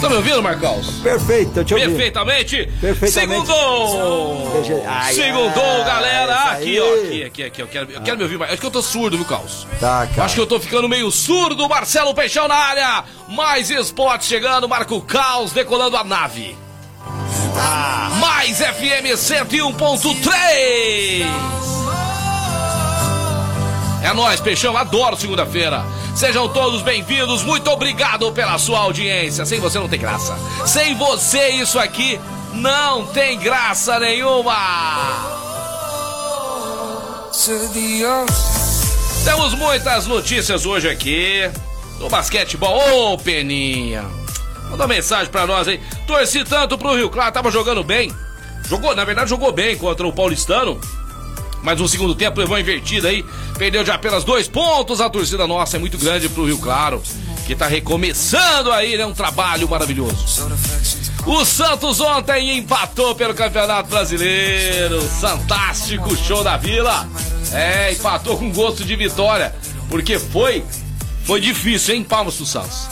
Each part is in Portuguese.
Tá me ouvindo, Marcos? Perfeito, eu te ouvi. Perfeitamente. Perfeitamente. Segundou! Ai, Segundou, ai, galera. Aqui, ó. Aqui, aqui, aqui. Eu quero, eu quero me ouvir mais. Acho que eu tô surdo, viu, Caos? Tá, cara. Acho que eu tô ficando meio surdo. Marcelo Peixão na área. Mais esporte chegando. Marco Caos decolando a nave. Mais FM 101.3. É nóis, Peixão. Adoro segunda-feira. Sejam todos bem-vindos. Muito obrigado pela sua audiência. Sem você não tem graça. Sem você, isso aqui não tem graça nenhuma. Temos muitas notícias hoje aqui do basquetebol. Ô, Peninha. Manda mensagem pra nós aí. Torci tanto pro Rio Claro, tava jogando bem. Jogou, na verdade, jogou bem contra o Paulistano. Mas no segundo tempo levou invertida aí. Perdeu de apenas dois pontos. A torcida nossa é muito grande pro Rio Claro. Que tá recomeçando aí, né? Um trabalho maravilhoso. O Santos ontem empatou pelo Campeonato Brasileiro. Fantástico show da Vila. É, empatou com gosto de vitória. Porque foi, foi difícil, hein? Palmas pro Santos.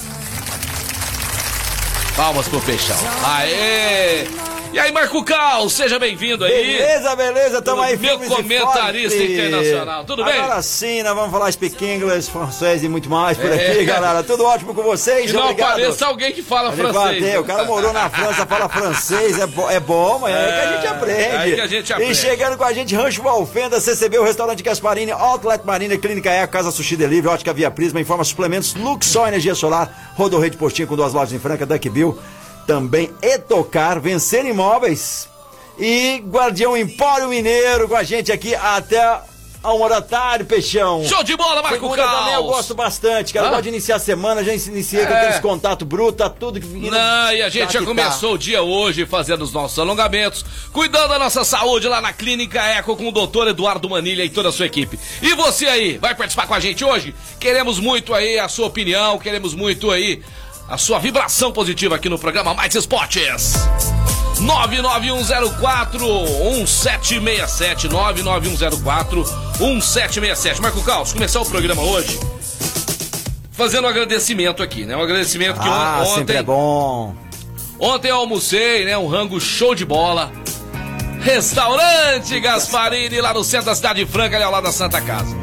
Palmas pro Peixão. Aê! E aí, Marco Cal, seja bem-vindo aí. Beleza, beleza, tamo aí Meu e comentarista internacional, tudo bem? Agora sim, nós vamos falar speak English, francês e muito mais por É. aqui, galera. Tudo ótimo com vocês? Que não Obrigado. apareça alguém que fala Ele francês. bateu, o cara morou na França, fala francês, é, bo- é bom, mas é, aí que a gente aprende. é aí que a gente aprende. E chegando com a gente, Rancho Valfenda, CCB, o restaurante Gasparini, Outlet Marina, Clínica Eco, Casa Sushi Delivery, Ótica Via Prisma, Informa Suplementos, Luxor Energia Solar, Rodorrede Postinho com duas lojas em Franca, Duck Bill, também Etocar, Vencer Imóveis e Guardião Empório Mineiro com a gente aqui até a uma da tarde, Peixão. Show de bola, Marco Segunda também eu gosto bastante, cara. Eu gosto de iniciar a semana, já iniciei com É. aqueles contatos brutos, tá tudo que Não, e a gente Tá já começou o dia hoje fazendo os nossos alongamentos, cuidando da nossa saúde lá na Clínica Eco com o doutor Eduardo Manilha e toda a sua equipe. E você aí, vai participar com a gente hoje? Queremos muito aí a sua opinião, queremos muito aí a sua vibração positiva aqui no programa Mais Esportes. 99104-1767, 99104-1767. Marco Caos, começar o programa hoje fazendo um agradecimento aqui, né? Um agradecimento que Ah, on- ontem... sempre é bom. Ontem eu almocei, né? Um rango show de bola. Restaurante Gasparini, lá no centro da cidade de Franca, ali ao lado da Santa Casa.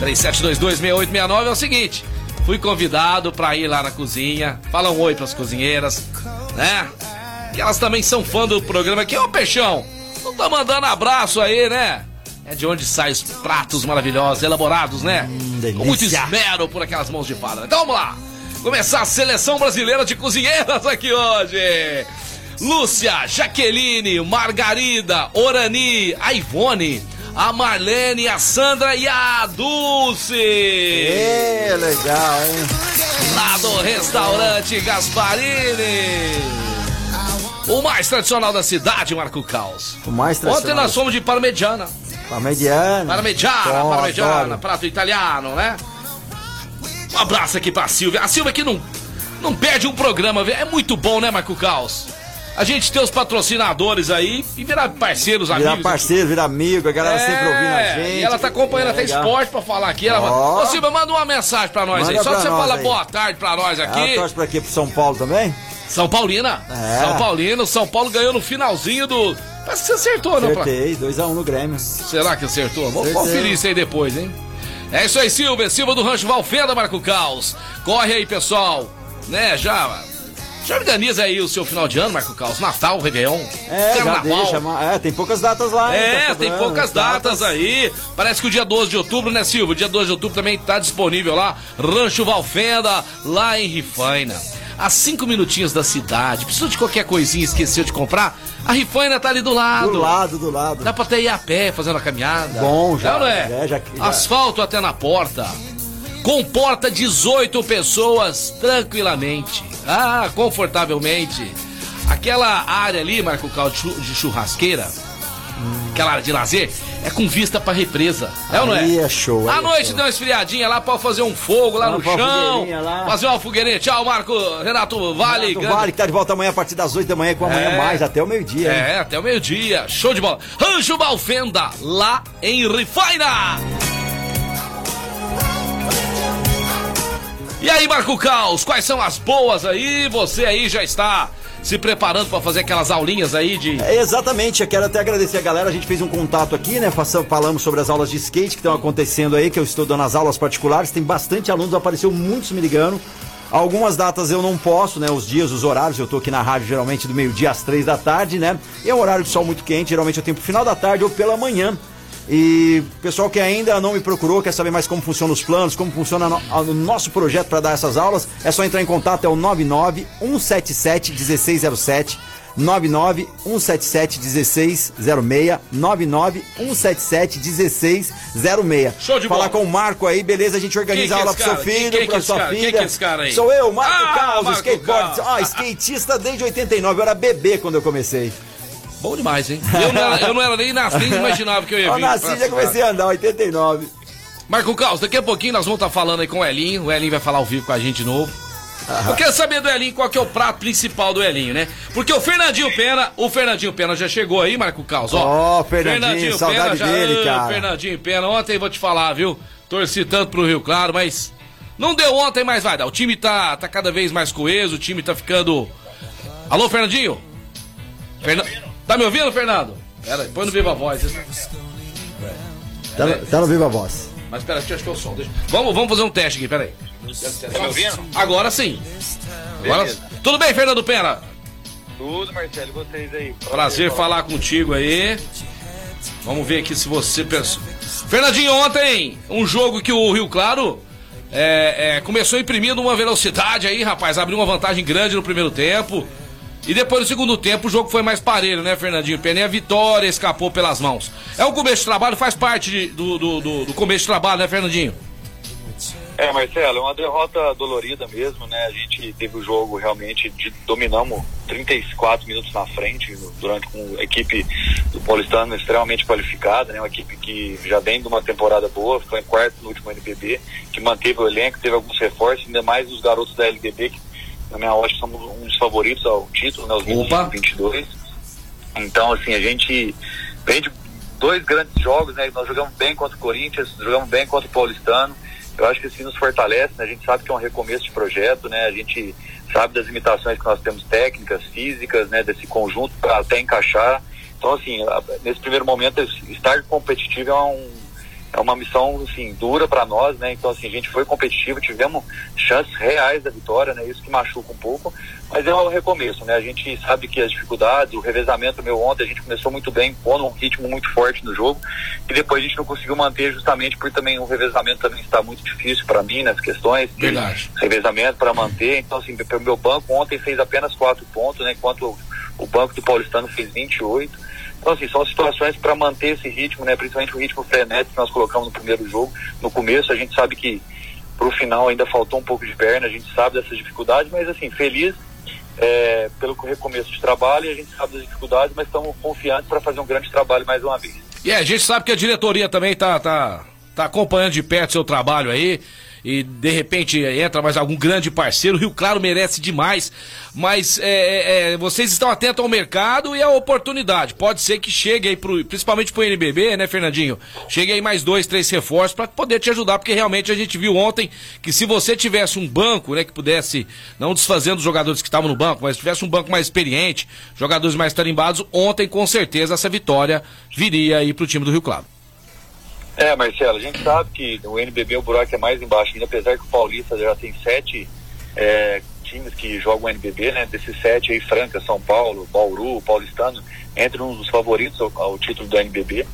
37226869 é o seguinte. Fui convidado pra ir lá na cozinha. Fala um oi pras cozinheiras, né? Que elas também são fã do programa aqui. Ô, Peixão, não tá mandando abraço aí, né? É de onde saem os pratos maravilhosos, elaborados, né? Com muito esmero por aquelas mãos de fada. Então vamos lá. Começar a seleção brasileira de cozinheiras aqui hoje. Lúcia, Jaqueline, Margarida, Orani, Ivone, a Marlene, a Sandra e a Dulce. É, legal, hein? Lá do restaurante Gasparini. O mais tradicional da cidade, Marco Caos. O mais Ontem tradicional. nós fomos de parmegiana. Parmegiana. Parmegiana, parmegiana, prato italiano, né? Um abraço aqui pra Silvia. A Silvia que não, não perde um programa, é muito bom, né, Marco Caos? A gente ter os patrocinadores aí e virar parceiros, Virar amigos. parceiro, virar amigo, a galera sempre ouvindo a É, gente. E ela tá acompanhando É até legal. esporte pra falar aqui. Ela Ó. Ô, Silvia, manda uma mensagem pra nós Manda aí. Só pra que você fala aí. boa tarde pra nós Ela aqui. torce pra quê? Pro São Paulo também? São Paulina. É. São Paulino. São Paulo ganhou no finalzinho do. Parece que você acertou, não? Pra... Acertei, 2x1 no Grêmio. Será que acertou? Vamos conferir isso aí depois, hein? É isso aí, Silva. Silva do Rancho Valfenda, Marco Caos. Corre aí, pessoal. Né, já Já organiza aí o seu final de ano, Marco Caos. Natal, Réveillon, É, Carnaval. deixa, é, tem poucas datas lá. É, tá tem poucas datas aí. Parece que o dia 12 de outubro, né, Silvio? O dia 12 de outubro também tá disponível lá. Rancho Valfenda, lá em Rifaina. A cinco minutinhos da cidade. Precisou de qualquer coisinha esqueceu de comprar? A Rifaina tá ali do lado. Do lado, do lado. Dá pra até ir a pé fazendo a caminhada. Bom, já, não é? é, já- já- Asfalto até na porta. Comporta 18 pessoas tranquilamente. Ah, confortavelmente. Aquela área ali, Marco Cal, de chu- de churrasqueira, aquela área de lazer, é com vista pra represa. É ou não é? Aí é show, aí À é noite show. dá uma esfriadinha lá, pode fazer um fogo lá Lá no chão. lá. Fazer uma fogueirinha. Tchau, Marco. Renato Vale. Renato grande- Vale, que tá de volta amanhã a partir das 8 da manhã, com amanhã É. mais, até o meio-dia. hein? É, até o meio-dia. Show de bola. Rancho Balfenda, lá em Rifaina. E aí, Marco Caos, quais são as boas aí? Você aí já está se preparando para fazer aquelas aulinhas aí de. É, exatamente, eu quero até agradecer a galera. A gente fez um contato aqui, né? Falamos sobre as aulas de skate que estão acontecendo aí, que eu estou dando as aulas particulares. Tem bastante alunos, apareceu muitos me ligando. Algumas datas eu não posso, né? Os dias, os horários, eu tô aqui na rádio geralmente do meio-dia às três da tarde, né? E é um horário de sol muito quente, geralmente eu tenho pro final da tarde ou pela manhã. E pessoal que ainda não me procurou, quer saber mais como funcionam os planos, como funciona a- o nosso projeto para dar essas aulas, é só entrar em contato, é o 99 177 1607. 99 177 1606 99 177 1606 Show de Falar bola. com o Marco aí, beleza? A gente organiza Quem que a é aula esse pro seu filho, que é pra esse sua cara? filha. Quem que é esse cara aí? Sou eu, Marco Ah, Carlos, Marco skateboard. Carlos. Ó, skatista desde 89, eu era bebê quando eu comecei. Bom demais, hein? Eu não era, eu não era nem nascido, imaginava que eu ia Eu vir. nasci pra- já comecei a andar, 89. Marco Caos, daqui a pouquinho nós vamos estar falando aí com o Elinho. O Elinho vai falar ao vivo com a gente de novo. Eu quero saber do Elinho qual que é o prato principal do Elinho, né? Porque o Fernandinho Pena, o Fernandinho Pena já chegou aí, Marco Caos, ó. Ó, Fernandinho, saudade dele, Ô, cara. Fernandinho Pena, ontem vou te falar, viu? Torci tanto pro Rio Claro, mas não deu ontem, mas vai dar. O time tá, tá cada vez mais coeso, o time tá ficando. Alô, Fernandinho? Ferna... Tá me ouvindo, Fernando? Pera aí, põe no Viva Voz. Tá, no- tá no Viva Voz. Mas pera, deixa eu acho que é o som. Deixa... Vamos, vamos fazer um teste aqui, pera aí. Tá me ouvindo? Agora sim. Agora... Tudo bem, Fernando Pena? Tudo, Marcelo, e vocês aí? Prazer falar contigo aí. Vamos ver aqui se você pensou. Fernandinho, ontem, um jogo que o Rio Claro é, é, começou imprimindo uma velocidade aí, rapaz. Abriu uma vantagem grande no primeiro tempo. E depois no segundo tempo o jogo foi mais parelho, né, Fernandinho? Pena e a vitória escapou pelas mãos. É um começo de trabalho, faz parte de- do, do, do- do começo de trabalho, né, Fernandinho? É, Marcelo, é uma derrota dolorida mesmo, né? A gente teve o jogo realmente, de, dominamos 34 minutos na frente, durante com a equipe do Paulistano extremamente qualificada, né? Uma equipe que já vem de uma temporada boa, ficou em quarto no último NBB, que manteve o elenco, teve alguns reforços, ainda mais os garotos da LDB, que na minha ótica são um dos favoritos ao título, né? Os Opa. 22. Então, assim, a gente vem de dois grandes jogos, né? Nós jogamos bem contra o Corinthians, jogamos bem contra o Paulistano. Eu acho que isso nos fortalece, né? A gente sabe que é um recomeço de projeto, né? A gente sabe das limitações que nós temos técnicas, físicas, né? Desse conjunto para até encaixar. Então, assim, nesse primeiro momento, estar competitivo é um é uma missão assim dura para nós, né? Então assim a gente foi competitivo, tivemos chances reais da vitória, né? Isso que machuca um pouco, mas é um recomeço, né? A gente sabe que as dificuldades, o revezamento meu ontem a gente começou muito bem, pondo um ritmo muito forte no jogo e depois a gente não conseguiu manter justamente por também o revezamento também está muito difícil para mim nas questões de Verdade. revezamento para manter. Então assim o meu banco ontem fez apenas quatro pontos, né? Enquanto o, o banco do Paulistano fez 28. Então, assim, são situações para manter esse ritmo, né? Principalmente o ritmo frenético que nós colocamos no primeiro jogo. No começo, a gente sabe que pro final ainda faltou um pouco de perna, a gente sabe dessas dificuldades, mas, assim, feliz é, pelo recomeço de trabalho a gente sabe das dificuldades, mas estamos confiantes para fazer um grande trabalho mais uma vez. E é, a gente sabe que a diretoria também tá, tá, tá acompanhando de perto seu trabalho aí. E de repente entra mais algum grande parceiro. Rio Claro merece demais. Mas é, é, é, vocês estão atentos ao mercado e à oportunidade. Pode ser que chegue aí, pro, principalmente pro NBB, né, Fernandinho? Chegue aí mais dois, três reforços para poder te ajudar. Porque realmente a gente viu ontem que se você tivesse um banco, né, que pudesse, não desfazendo os jogadores que estavam no banco, mas tivesse um banco mais experiente, jogadores mais tarimbados, ontem com certeza essa vitória viria aí pro time do Rio Claro. É, Marcelo, a gente sabe que o NBB o buraco é mais embaixo ainda, apesar que o Paulista já tem sete é, times que jogam NBB, né? Desses sete aí, Franca, São Paulo, Bauru, Paulistano, entre um dos favoritos ao, ao, título do NBB.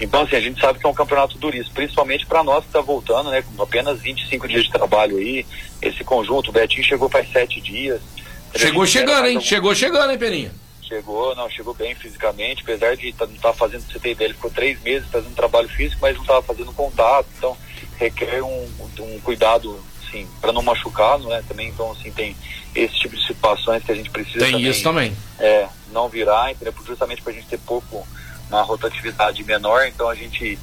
Então, assim, a gente sabe que é um campeonato duríssimo, principalmente para nós que está voltando, né? Com apenas 25 dias de trabalho aí, esse conjunto, o Betinho chegou faz sete dias. Chegou chegando, hein? Algum... Chegou chegando, hein, Peninha? Chegou, não, chegou bem fisicamente, apesar de tá, não estar tá fazendo, você tem ideia, ele ficou três meses fazendo trabalho físico, mas não estava fazendo contato, então requer um, um cuidado assim, para não machucar, não é? Também, então, assim, tem esse tipo de situações que a gente precisa Tem também, isso também. É, não virar, entendeu? justamente para a gente ter pouco, uma rotatividade menor, então a gente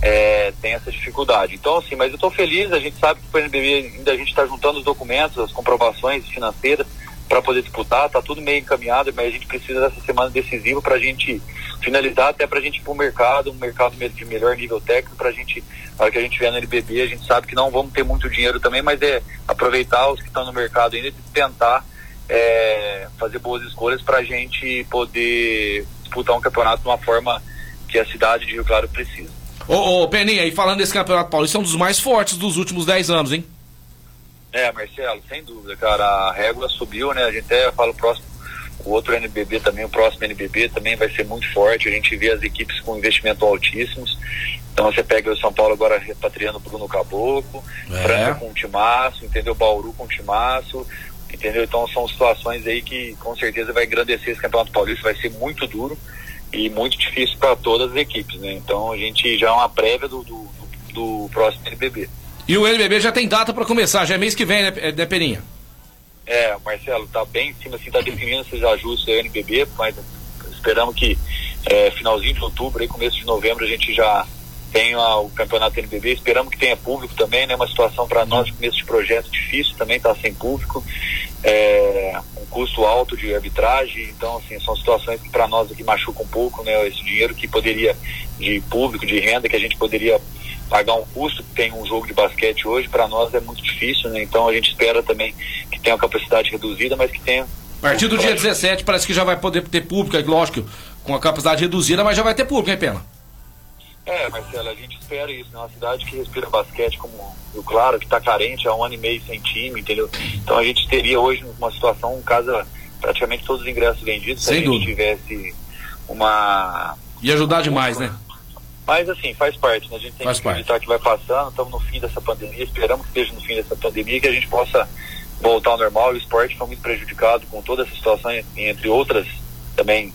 é, tem essa dificuldade. Então, assim, mas eu estou feliz, a gente sabe que o NBB ainda a gente está juntando os documentos, as comprovações financeiras para poder disputar, tá tudo meio encaminhado, mas a gente precisa dessa semana decisiva para a gente finalizar, até para a gente ir para o mercado, um mercado de melhor nível técnico, para a gente, na hora que a gente vier no NBB, a gente sabe que não vamos ter muito dinheiro também, mas é aproveitar os que estão no mercado ainda e tentar é, fazer boas escolhas para a gente poder disputar um campeonato de uma forma que a cidade de Rio Claro precisa. Ô, ô Peninha, e falando desse campeonato paulista, é um dos mais fortes dos últimos 10 anos, hein? É, Marcelo, sem dúvida, cara. A régua subiu, né? A gente até fala o próximo, o outro NBB também, o próximo NBB também vai ser muito forte. A gente vê as equipes com investimento altíssimos. Então você pega o São Paulo agora repatriando o Bruno Caboclo, é. Franca com o Timaço, entendeu? Bauru com o Timaço, entendeu? Então são situações aí que com certeza vai engrandecer esse Campeonato Paulista, vai ser muito duro e muito difícil para todas as equipes, né? Então a gente já é uma prévia do, do, do próximo NBB. E o NBB já tem data para começar, já é mês que vem, né, né Peninha? É, Marcelo, tá bem em cima, assim, tá definindo esses ajustes do NBB, mas esperamos que é, finalzinho de outubro, aí, começo de novembro, a gente já tenha o campeonato NBB. Esperamos que tenha público também, né? Uma situação para nós, começo de projeto difícil também, tá sem público. É, um custo alto de arbitragem, então, assim, são situações que para nós aqui machucam um pouco, né? Esse dinheiro que poderia, de público, de renda, que a gente poderia pagar um custo que tem um jogo de basquete hoje, para nós é muito difícil, né? Então a gente espera também que tenha uma capacidade reduzida, mas que tenha. A partir do dia 17 parece que já vai poder ter público, é lógico, com a capacidade reduzida, mas já vai ter público, hein, Pena? É, Marcelo, a gente espera isso, né? Uma cidade que respira basquete como o Claro, que está carente há um ano e meio sem time, entendeu? Então a gente teria hoje uma situação, um caso, praticamente todos os ingressos vendidos, sem se a gente tivesse uma. E ajudar demais, uma, né? Mas assim, faz parte, né? A gente tem faz que acreditar parte. que vai passando, estamos no fim dessa pandemia, esperamos que esteja no fim dessa pandemia, que a gente possa voltar ao normal. O esporte foi muito prejudicado com toda essa situação, entre outras também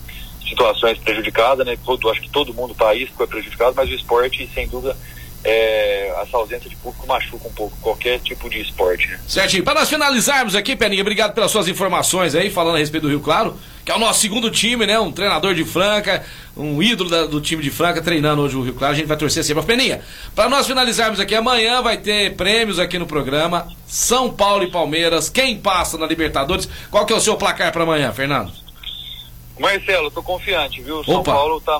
situações prejudicadas, né? Todo, acho que todo mundo, o país foi prejudicado, mas o esporte, sem dúvida, é, essa ausência de público machuca um pouco qualquer tipo de esporte. Né? Certinho. Para nós finalizarmos aqui, Peninha, obrigado pelas suas informações aí, falando a respeito do Rio Claro, que é o nosso segundo time, né? Um treinador de Franca, um ídolo da, do time de Franca, treinando hoje o Rio Claro. A gente vai torcer sempre. Peninha, para nós finalizarmos aqui, amanhã vai ter prêmios aqui no programa. São Paulo e Palmeiras. Quem passa na Libertadores? Qual que é o seu placar para amanhã, Fernando? Marcelo, tô confiante, viu? São Opa. Paulo tá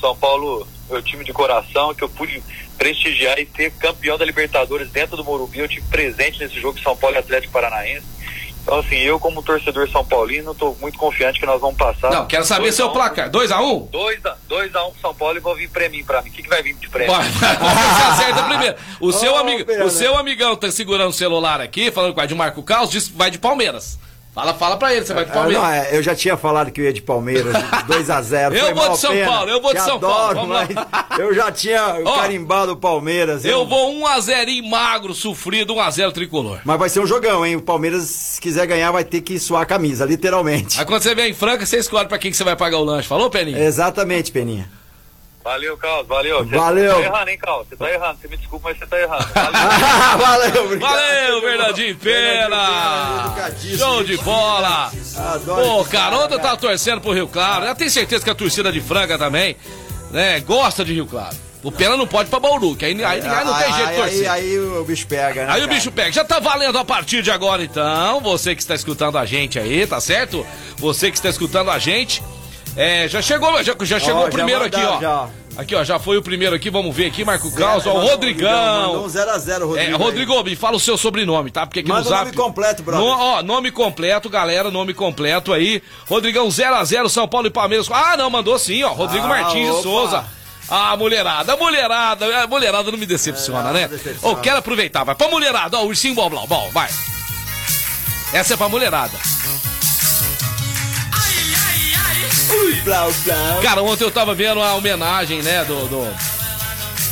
São Paulo, meu time de coração, que eu pude prestigiar e ser campeão da Libertadores dentro do Morumbi. Eu tive presente nesse jogo de São Paulo e Atlético Paranaense. Então, assim, eu como torcedor São Paulino, estou muito confiante que nós vamos passar. Não, quero saber seu um, placar. 2x1? 2x1 um São Paulo e vou vir prêmio pra mim. O que, que vai vir de prêmio? Você acerta primeiro. O, oh, seu, amigo, o seu amigão tá segurando o celular aqui, falando com a de Marco Carlos, disse vai de Palmeiras. Fala, fala pra ele, você vai de Palmeiras. Ah, não, é, eu já tinha falado que eu ia de Palmeiras, 2x0. eu vou de São pena. Paulo, eu vou de São adoro, Paulo. eu já tinha oh, carimbado o Palmeiras. Eu, eu vou 1x0 magro, sofrido, 1x0 tricolor. Mas vai ser um jogão, hein? O Palmeiras, se quiser ganhar, vai ter que suar a camisa, literalmente. Aí quando você vier em Franca, você escolhe pra quem que você vai pagar o lanche. Falou, Peninha? Exatamente, Peninha. Valeu, Carlos, valeu. Você valeu. Você tá errando, hein, Carlos? Você tá errando. Você me desculpa, mas você tá errando. Valeu, valeu, obrigado. Valeu, Bernardinho Pena. Show de bola. Adoro Pô, eu tava torcendo pro Rio Claro. Eu tenho certeza que a torcida de Franca também, né, gosta de Rio Claro. O Pena não pode pra Bauru, que aí, aí, aí não tem jeito de torcer. Aí, aí, o bicho pega, né? Aí cara? o bicho pega. Já tá valendo a partir de agora, então. Você que está escutando a gente aí, tá certo? Você que está escutando a gente. É, já chegou, já, já chegou o primeiro aqui, ó. Já. Aqui, ó, já foi o primeiro aqui, vamos ver aqui, Marco Caos, ó, o Rodrigão. Mandou um 0x0, Rodrigo. É, Rodrigo, me fala o seu sobrenome, tá? Porque aqui Manda no zap... nome completo, brother. No, ó, nome completo, galera, nome completo aí. Rodrigão 0x0, São Paulo e Palmeiras. Ah, não, mandou sim, ó, Rodrigo ah, Martins opa. de Souza. Ah, mulherada, mulherada, a mulherada não me decepciona, é, né? Ô, oh, quero aproveitar, vai pra mulherada, ó, o ursinho Boblão, bom, vai. Essa é pra mulherada. Blau, blau. Cara, ontem eu tava vendo a homenagem, né, do. do-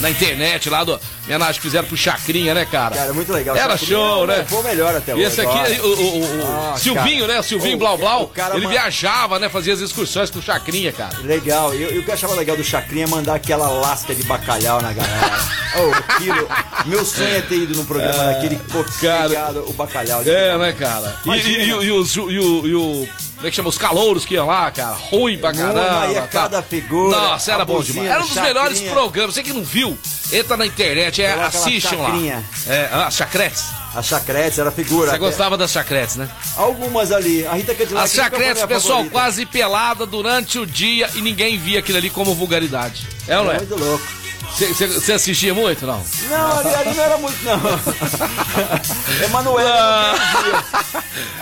na internet lá, do. Homenagem que fizeram pro Chacrinha, né, cara? Cara, muito legal. Era Chacrinha show, né? Foi melhor até hoje. Esse aqui, o, o- o- Silvinho, cara. né? Silvinho O- Blau Blau, o cara ele man- viajava, né? Fazia as excursões com o Chacrinha, cara. Legal. E, e o que eu achava legal do Chacrinha é mandar aquela lasca de bacalhau na galera. oh, aquilo. Meu sonho é ter ido num programa daquele pô, cara. o bacalhau. É, né, cara? E, e, e o, e o- Como é que chama? Os calouros que iam lá, cara. Ruim pra caramba. Tá? cada figura, Nossa, era bom demais. Era um dos chacrinha. melhores programas. Você que não viu, entra na internet, é, assistam lá. É, ah, chacretes. A chacrete era figura. Você gostava das chacretes, né? Algumas ali. A Rita Cadillac As chacretes, pessoal, favorita. quase pelada durante o dia e ninguém via aquilo ali como vulgaridade. É ou não é? Muito louco. Você assistia muito, não? Não, ali, ali não era muito, não. Emanuele Ah.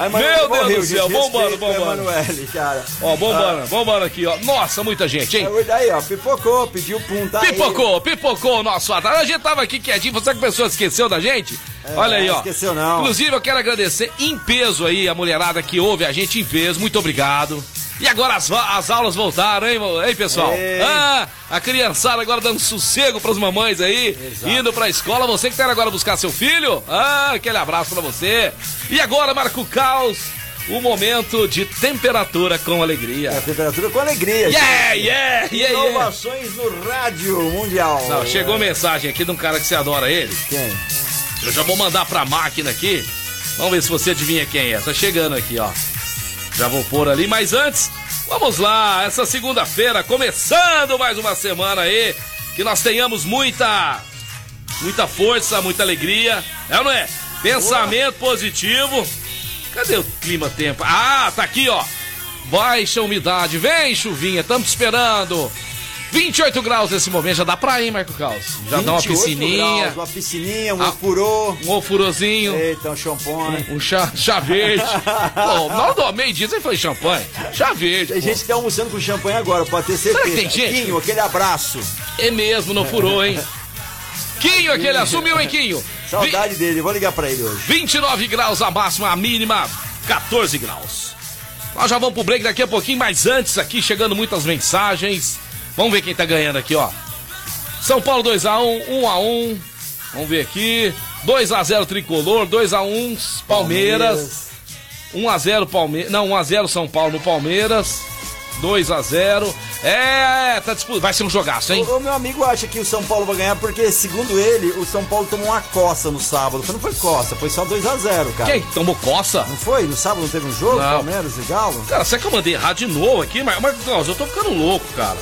Emanuele Meu Deus do céu, bombando, bombando. Emanuele, cara. Ó, bombando, bombando aqui, ó. Nossa, muita gente, hein? É, Aí, ó, pipocou, pediu pum, tá aí. Pipocou, pipocou o nosso atalho. A gente tava aqui quietinho, você que a pessoa esqueceu da gente? Olha aí, ó. esqueceu não. Inclusive, eu quero agradecer em peso aí a mulherada que ouve a gente em peso. Muito obrigado. E agora as, as aulas voltaram, hein, hein pessoal? Ei. Ah, a criançada agora dando sossego pras mamães aí, indo pra escola. Você que tá indo agora buscar seu filho, ah, aquele abraço pra você. E agora, Marco Caos, o momento de temperatura com alegria. A temperatura com alegria. Yeah, gente. yeah, yeah, yeah. Inovações no rádio mundial. Não, chegou mensagem aqui de um cara que você adora ele. Quem? Eu já vou mandar pra máquina aqui. Vamos ver se você adivinha quem é. Tá chegando aqui, ó. Já vou pôr ali, mas antes, vamos lá. Essa segunda-feira, começando mais uma semana aí. Que nós tenhamos muita, muita força, muita alegria. É ou não é? Pensamento positivo. Cadê o clima-tempo? Ah, tá aqui, ó. Baixa umidade. Vem, chuvinha. Estamos esperando. 28 graus nesse momento. Já dá pra ir, Marco Caos. Já dá uma 28 piscininha. graus, uma piscininha, um Ah. furô. Um ofurozinho. Eita, um champanhe. Um chá, chá verde. Pô, hora do meio-dia você foi champanhe. Chá verde. Tem pô. gente que tá almoçando com champanhe agora, pode ter certeza. que tem gente? Quinho, aquele abraço. É mesmo, não furou, hein? Quinho, aquele assumiu, hein, Quinho? Saudade dele, vou ligar pra ele hoje. 29 graus a máxima, a mínima 14 graus. Nós já vamos pro break daqui a pouquinho, mas antes aqui chegando muitas mensagens. Vamos ver quem tá ganhando aqui, ó. São Paulo 2x1, 1x1. Vamos ver aqui. 2x0 Tricolor, 2x1 Palmeiras. 1x0 Palmeiras. Não, 1x0 São Paulo no Palmeiras. 2x0. É, tá disputado. Vai ser um jogaço, hein? O, o meu amigo acha que o São Paulo vai ganhar porque, segundo ele, o São Paulo tomou uma coça no sábado. Não foi coça, foi só 2x0, cara. Quem? Tomou coça? Não foi? No sábado não teve um jogo? Não. Palmeiras e Galo? Cara, será que eu mandei errado de novo aqui? Mas, Marcos Claus, eu tô ficando louco, cara.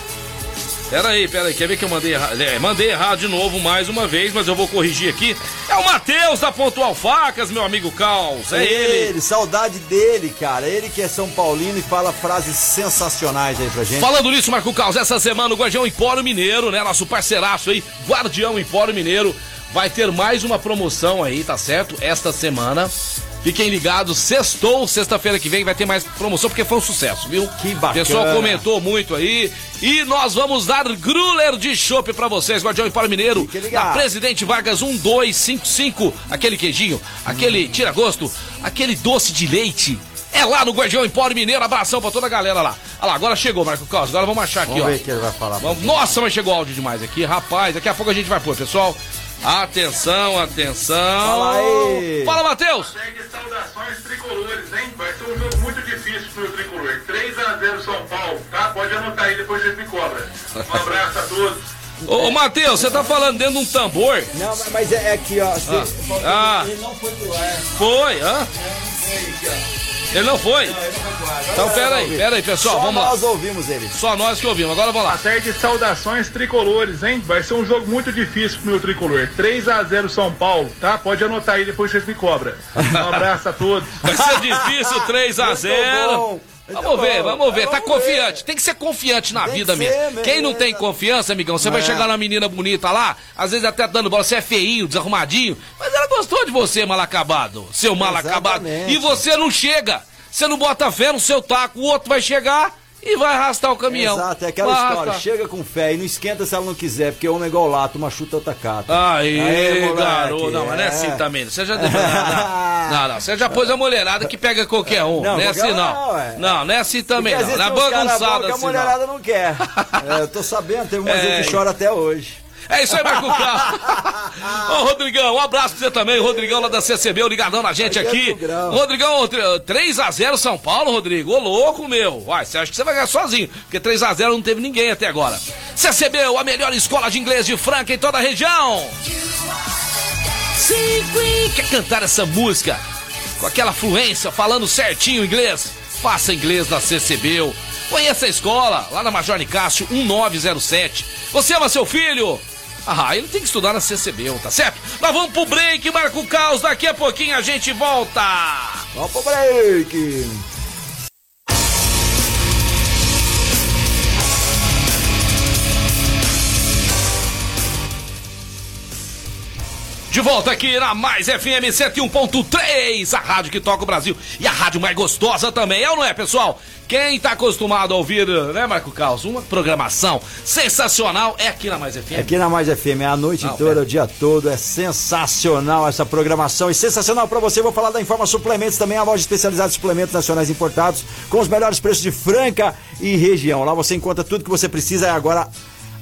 Pera aí, pera aí, quer ver que eu mandei errado? É, mandei errado de novo mais uma vez, mas eu vou corrigir aqui. É o Matheus da Pontual Facas, meu amigo Caos. É ele. saudade dele, cara. Ele que é São Paulino e fala frases sensacionais aí pra gente. Falando nisso, Marco Caos, essa semana o Guardião Empório Mineiro, né? Nosso parceiraço aí, Guardião Empório Mineiro, vai ter mais uma promoção aí, tá certo? Esta semana. Fiquem ligados, sextou, sexta-feira que vem vai ter mais promoção, porque foi um sucesso, viu? Que bacana. O pessoal comentou muito aí. E nós vamos dar gruler de chopp pra vocês, Guardião Empório Mineiro. Na Presidente Vargas 1255. Aquele queijinho, aquele tira-gosto, aquele doce de leite. É lá no Guardião Empório Mineiro. Abração pra toda a galera lá. Olha lá, agora chegou, Marco Carlos. Agora vamos achar aqui, Vamos ó. ver o que ele vai falar. Vamos- Nossa, mas chegou áudio demais aqui, rapaz. Daqui a pouco a gente vai pôr, pessoal. Atenção, atenção. Fala aí. Fala, Matheus. Segue saudações tricolores, hein? Vai ser um jogo muito difícil pro tricolor. 3x0 São Paulo, tá? Pode anotar aí, depois vocês me cobram. Um abraço a todos. Ô, ô Matheus, você tá falando dentro de um tambor? Não, mas- é, é aqui, ó. Você- Ah. Ele não foi pro ar. Foi, hã? Ele não foi? Então, pera aí, pera aí, pessoal, Só vamos lá. nós ouvimos ele. Só nós que ouvimos, agora vamos lá. Segue saudações tricolores, hein? Vai ser um jogo muito difícil pro meu tricolor. 3x0 São Paulo, tá? Pode anotar aí, depois vocês me cobram. Um abraço a todos. Vai ser difícil, 3 a 0 bom. Muito Vamos ver, vamos ver. Tá ver. confiante. Tem que ser confiante na vida mesmo. Quem não tem confiança, amigão, você vai É. chegar numa menina bonita lá, às vezes até dando bola, você é feinho, desarrumadinho, mas ela gostou de você, mal acabado. Seu mal acabado. E você não chega. Você não bota fé no seu taco, o outro vai chegar e vai arrastar o caminhão. Exato, é aquela Vai história. arrastar. Chega com fé e não esquenta se ela não quiser, porque homem é igual lato, uma chuta, outra cata. Aí, garoto. Não, mas não é é. assim também. Você já. Não, não, não. Você já pôs a mulherada que pega qualquer um. Não, Não, é assim, não. não, é. Não, não é assim também, Porque não. É bom bagunçada a assim, não. mulherada não, quer. É, eu tô sabendo, teve uma É. gente que chora até hoje. É isso aí, Marco Carlos. Ô, Rodrigão, um abraço pra você também. Rodrigão lá da CCB, o ligadão na gente Aqui é. Rodrigão, 3x0 São Paulo, Rodrigo. Ô, louco, meu. Vai, você acha que você vai ganhar sozinho? Porque 3x0 não teve ninguém até agora. CCB, a melhor escola de inglês de Franca em toda a região. Quer cantar essa música com aquela fluência, falando certinho inglês? Faça inglês na CCB. Conheça a escola, lá na Major Nicásio 1907. Você ama seu filho? Ah, ele tem que estudar na CCB, tá certo? Nós vamos pro break, Marco Caos. Daqui a pouquinho a gente volta. Vamos pro break. De volta aqui na Mais FM 101.3, a rádio que toca o Brasil e a rádio mais gostosa também, é ou não é, pessoal? Quem tá acostumado a ouvir, né, Marco Caos, uma programação sensacional é aqui na Mais FM. Aqui na Mais FM, é a noite Não, toda, pera. o dia todo. É sensacional essa programação. E sensacional pra você, vou falar da Informa Suplementos também, a loja especializada em suplementos nacionais importados, com os melhores preços de Franca e região. Lá você encontra tudo que você precisa. É agora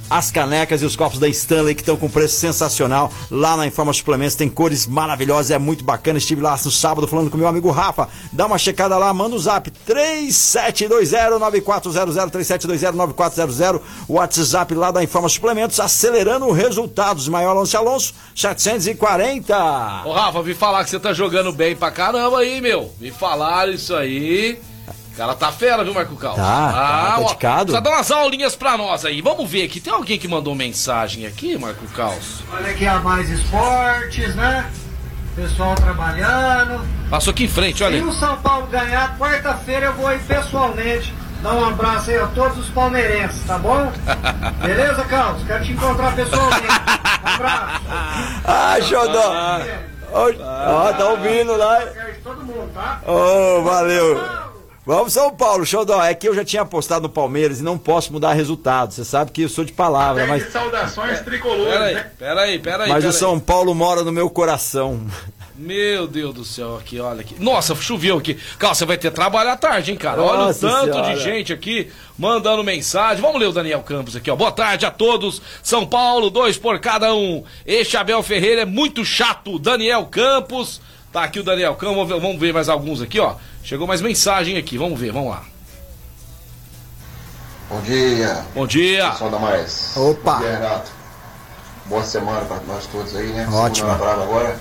as canecas e os copos da Stanley que estão com preço sensacional. Lá na Informa Suplementos tem cores maravilhosas, é muito bacana. Estive lá no sábado falando com meu amigo Rafa. Dá uma checada lá, manda o zap 3720-9400, 3720-9400. O WhatsApp lá da Informa Suplementos, acelerando resultados. Maior Alonso Alonso, 740. Ô, Rafa, vi falar que você tá jogando bem pra caramba aí, meu. Me falaram isso aí. O cara tá fera, viu, Marco Cal? Tá, tá ó, dedicado. Precisa dar umas aulinhas pra nós aí. Vamos ver aqui. Tem alguém que mandou mensagem aqui, Marco Caos? Olha aqui a Mais Esportes, né? Pessoal trabalhando. Passou aqui em frente, olha Se o São Paulo ganhar, quarta-feira eu vou aí pessoalmente dar um abraço aí a todos os palmeirenses, tá bom? Beleza, Carlos? Quero te encontrar pessoalmente. Um abraço. Ah, Xodó. Ó, ó, tá ouvindo lá. Todo mundo, tá? Ô, valeu. Vamos São Paulo, Xodó. É que eu já tinha apostado no Palmeiras e não posso mudar resultado. Você sabe que eu sou de palavra, mas, saudações tricolores, Pera aí, né? pera aí, pera aí. mas pera o aí. São Paulo mora no meu coração. Meu Deus do céu, aqui, olha aqui. Nossa, choveu aqui. Cara, você vai ter trabalho à tarde, hein, cara? olha o Nossa tanto Senhora. de gente aqui mandando mensagem. Vamos ler o Daniel Campos aqui, ó. Boa tarde a todos. São Paulo, dois por cada um. Este Abel Ferreira é muito chato. Daniel Campos. Tá aqui o Daniel Campos. Vamos ver, vamos ver mais alguns aqui, ó. Chegou mais mensagem aqui. Vamos ver, vamos lá. Bom dia, Bom dia. pessoal da Mais. Opa. Bom dia, Renato. Boa semana para nós todos aí, né? Brava agora.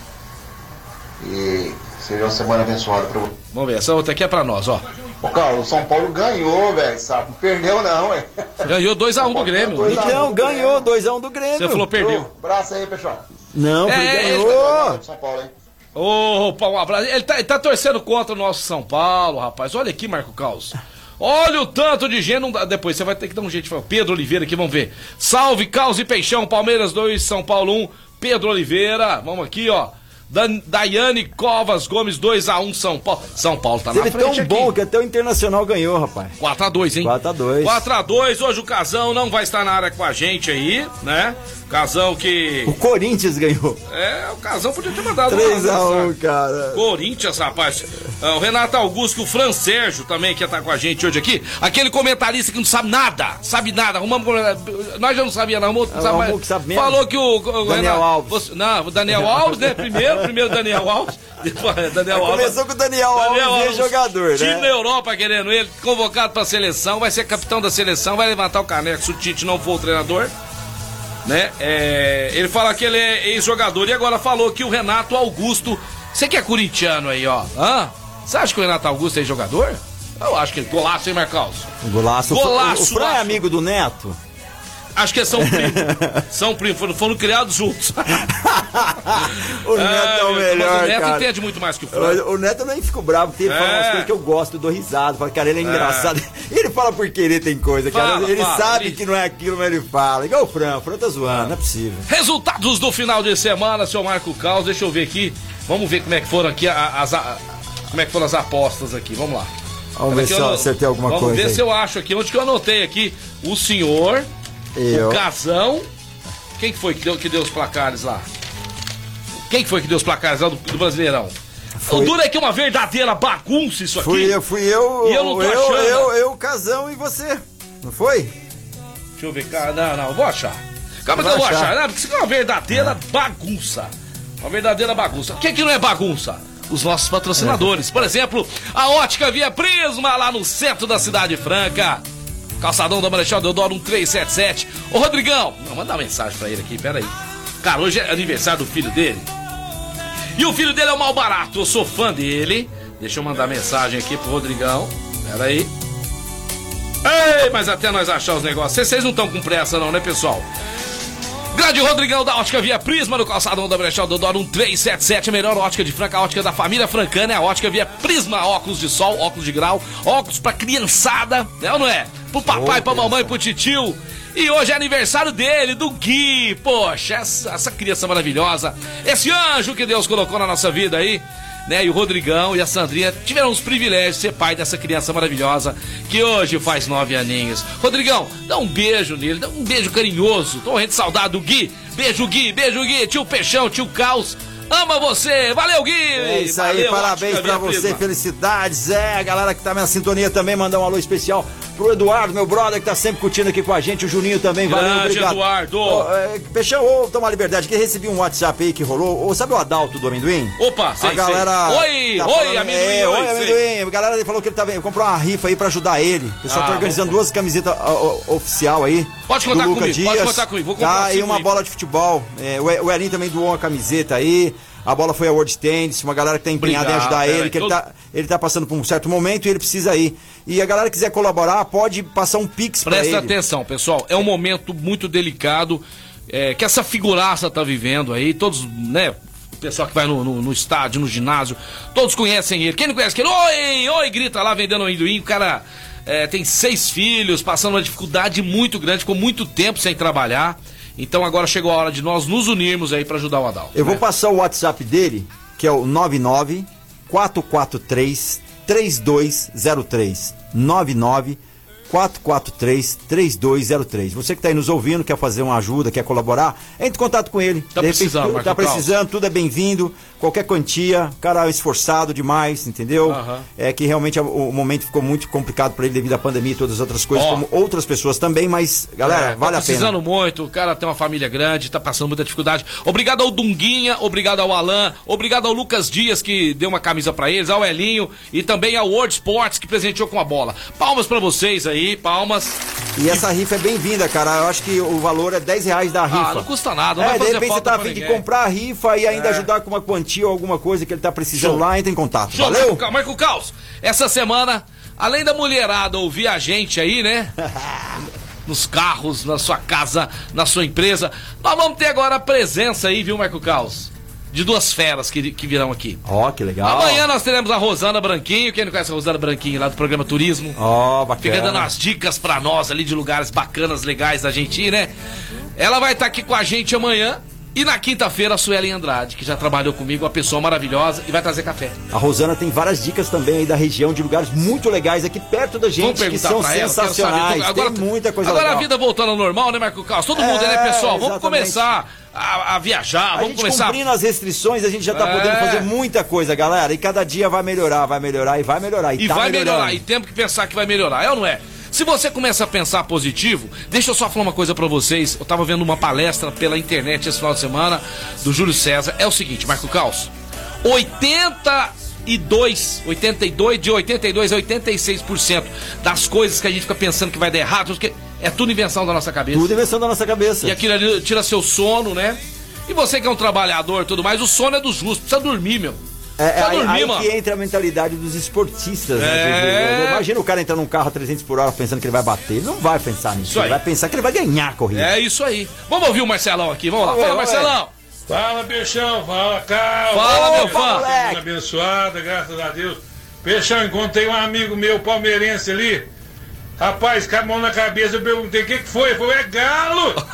E seja uma semana abençoada para você. Vamos ver, essa outra aqui é pra nós, ó. Ô, Carlos, o São Paulo ganhou, velho, sabe? Não perdeu não, ué. Ganhou 2x1 do Grêmio. Dois a um. Então, ganhou 2x1 do Grêmio. Você falou perdeu. Ô, Braço aí, pessoal. Não, É, ele é, ganhou. São Paulo, hein? Opa, um abraço. Ele tá, ele tá torcendo contra o nosso São Paulo, rapaz. Olha aqui, Marco Caos. Olha o tanto de gente. não dá- depois você vai ter que dar um jeito. Pedro Oliveira aqui, vamos ver. Salve, Caos e Peixão. Palmeiras 2, São Paulo 1. Pedro Oliveira. Vamos aqui, ó. Dan, Daiane Covas Gomes 2x1 São Paulo. São Paulo tá na Ele é frente tão aqui. bom que até o Internacional ganhou, rapaz. 4x2, hein? 4x2. 4x2. Hoje o Casão não vai estar na área com a gente aí, né? Casão que. O Corinthians ganhou. É, o Casão podia ter mandado uma 3x1, mensagem. cara. Corinthians, rapaz. Ah, o Renato Augusto, o Fran Sérgio também que tá com a gente hoje aqui. Aquele comentarista que não sabe nada, sabe nada. Arrumamos, nós já não sabia, não. Não Ah, sabe. Arrumou que sabe mesmo. Falou que o, o Daniel Alves. você- não, o Daniel Alves, né? Primeiro, primeiro Daniel Alves. Depois, Daniel Alves. Começou com o Daniel Alves, jogador, Time da né? Europa querendo ele, convocado pra seleção, vai ser capitão da seleção, vai levantar o caneco se o Tite não for o treinador. Né? É, ele fala que ele é ex-jogador e agora falou que o Renato Augusto. Você que é corintiano aí, ó. Hã? Você acha que o Renato Augusto é jogador? Eu acho que ele. Golaço, hein, Marcos? Golaço. Golaço, O Fran é amigo do Neto? Acho que são primos. são primos, foram, foram criados juntos. O Neto é o melhor, Mas o Neto cara. entende muito mais que o Fran. Mas O Neto nem fico bravo, porque ele fala É. umas coisas que eu gosto, eu dou risada. Fala, cara, ele é engraçado. Ele fala por querer tem coisa, cara. Fala, ele fala, sabe ele- que não é aquilo, mas ele fala. Igual o Fran, o Fran tá zoando, não é possível. Resultados do final de semana, seu Marco Caos. Deixa eu ver aqui. Vamos ver como é que foram aqui as. como é que foram as apostas aqui. Vamos lá. Vamos ver Aqui se eu não- acertei alguma Vamos coisa. ver aí. se eu acho aqui. Onde que eu anotei aqui? O senhor, Eu. o Casão. Quem que foi que deu, que deu os placares lá? Quem que foi que deu os placares lá do, do Brasileirão? O duro é que é uma verdadeira bagunça isso aqui. Fui eu, fui eu, E eu não tô eu, achando. eu, eu, Casão e você. Não foi? Deixa eu ver, cara. Não, não, vou achar. Calma que eu vou achar. achar, né? Porque isso aqui é uma verdadeira bagunça. Uma verdadeira bagunça. O que, que não é bagunça? Os nossos patrocinadores. Por exemplo, a Ótica Via Prisma, lá no centro da Cidade Franca. Calçadão da Marechal Deodoro 1377. Ô, Rodrigão, não, manda uma mensagem pra ele aqui, pera aí. Cara, hoje é aniversário do filho dele. E o filho dele é o mal barato, eu sou fã dele. Deixa eu mandar mensagem aqui pro Rodrigão. Pera aí. Ei, mas até nós achar os negócios. Vocês- não estão com pressa, não, né, pessoal? Grande Rodrigão da Ótica Via Prisma, no calçadão da Brechal Deodoro 1377, a melhor ótica de Franca, a ótica da família francana, é a Ótica Via Prisma, óculos de sol, óculos de grau, óculos pra criançada, né ou não é? Pro papai, pra mamãe, pro titio. E hoje é aniversário dele, do Gui. Poxa, essa, essa criança maravilhosa, esse anjo que Deus colocou na nossa vida aí, né? E o Rodrigão e a Sandrinha tiveram os privilégios de ser pai dessa criança maravilhosa que hoje faz nove aninhos. Rodrigão, dá um beijo nele, dá um beijo carinhoso. Tô morrendo de saudade do Gui. Beijo, Gui, beijo, Gui. Tio Peixão, tio Caos. Ama você. Valeu, Gui. É isso aí, Valeu, parabéns Ótica pra você, Prisma. felicidades. É, a galera que tá na sintonia também, mandar um alô especial pro Eduardo, meu brother, que tá sempre curtindo aqui com a gente, o Juninho também, valeu, Grande obrigado. Eduardo. Ô, é, Peixão, ô, toma liberdade, que recebi um WhatsApp aí que rolou, ô, sabe o Adalto do amendoim? Opa, sei, a galera. sei. Oi, tá oi, falando- amendoim, É, oi, oi, sei. amendoim. A galera falou que ele tá vendo, comprou uma rifa aí pra ajudar ele. O pessoal Ah, tá organizando duas camisetas oficial aí. Pode contar comigo, pode Dias. contar comigo, vou comprar Tá, e uma rifas. bola de futebol. É, o E- o Elinho também doou uma camiseta aí. A bola foi a World Tennis, uma galera que tá empenhada em ajudar ele, que ele todo- tá, ele tá passando por um certo momento e ele precisa ir. E a galera que quiser colaborar, pode passar um pix pra Presta ele. atenção, pessoal. É um momento muito delicado é, que essa figuraça tá vivendo aí. Todos, né? O pessoal que vai no, no- no estádio, no ginásio, todos conhecem ele. Quem não conhece ele? Oi, oi, grita lá vendendo amendoim. O cara é, tem seis filhos, passando uma dificuldade muito grande, ficou muito tempo sem trabalhar. Então agora chegou a hora de nós nos unirmos aí pra ajudar o Adalto. Eu vou né? passar o WhatsApp dele, que é o 99 443 3203. 99 443 3203. Você que está aí nos ouvindo, quer fazer uma ajuda, quer colaborar, entre em contato com ele. Tá De repente, precisando, Marco Tá Claus. precisando, tudo é bem-vindo. Qualquer quantia, cara esforçado demais, entendeu? Aham. É que realmente o, o momento ficou muito complicado para ele devido à pandemia e todas as outras coisas, Ó. como outras pessoas também, mas, galera, É, vale tá a pena. precisando muito, o cara tem uma família grande, tá passando muita dificuldade. Obrigado ao Dunguinha, obrigado ao Alan, obrigado ao Lucas Dias que deu uma camisa pra eles, ao Elinho e também ao World Sports que presenteou com a bola. Palmas pra vocês aí, palmas. E essa rifa é bem-vinda, cara. Eu acho que o valor é 10 reais da rifa. Ah, não custa nada, não É, vai de fazer repente você falta tá a pra fim de comprar a rifa e ainda É. ajudar com uma quantia ou alguma coisa que ele tá precisando Show. lá, entra em contato. Show, Valeu? Marco, Ca- Marco Caos, essa semana, além da mulherada ouvir a gente aí, né? Nos carros, na sua casa, na sua empresa, nós vamos ter agora a presença aí, viu, Marco Caos? De duas feras que, que virão aqui. Ó, que legal. Amanhã nós teremos a Rosana Branquinho. Quem não conhece a Rosana Branquinho lá do programa Turismo? Ó, bacana. Fica dando as dicas pra nós ali de lugares bacanas, legais da gente ir, né? Ela vai estar aqui com a gente amanhã. E na quinta-feira a Suelen Andrade, que já trabalhou comigo, uma pessoa maravilhosa, e vai trazer café. A Rosana tem várias dicas também aí da região, de lugares muito legais aqui perto da gente, que são ela, sensacionais. saber. Agora, tem muita coisa agora legal. a vida voltando ao normal, né, Marco Carlos? Todo mundo, É, né, pessoal? Vamos exatamente. começar a, a viajar, A vamos gente começar. cumprindo as restrições, a gente já tá É. podendo fazer muita coisa, galera. E cada dia vai melhorar, vai melhorar e vai melhorar. E, E tá vai melhorando. melhorar. E temos que pensar que vai melhorar, é ou não é? Se você começa a pensar positivo, deixa eu só falar uma coisa pra vocês. Eu tava vendo uma palestra pela internet esse final de semana do Júlio César. É o seguinte, Marco Caos. 82, 82, de 82 a 86% das coisas que a gente fica pensando que vai dar errado, é tudo invenção da nossa cabeça. Tudo invenção da nossa cabeça. E aquilo ali tira seu sono, né? E você que é um trabalhador e tudo mais, o sono é dos justos, precisa dormir, meu. É, é aí, aí que entra a mentalidade dos esportistas, né? É. De- Imagina o cara entrar num carro a 300 por hora pensando que ele vai bater. Ele não vai pensar nisso. Isso Ele vai pensar que ele vai ganhar a corrida. É isso aí. Vamos ouvir o Marcelão aqui, vamos lá. Fala, Marcelão. Fala, Peixão, fala, Carlos. Fala, meu fã. abençoada, graças a Deus. Peixão, encontrei um amigo meu palmeirense ali. Rapaz, com a mão na cabeça, eu perguntei o que, que foi. Falou, é galo!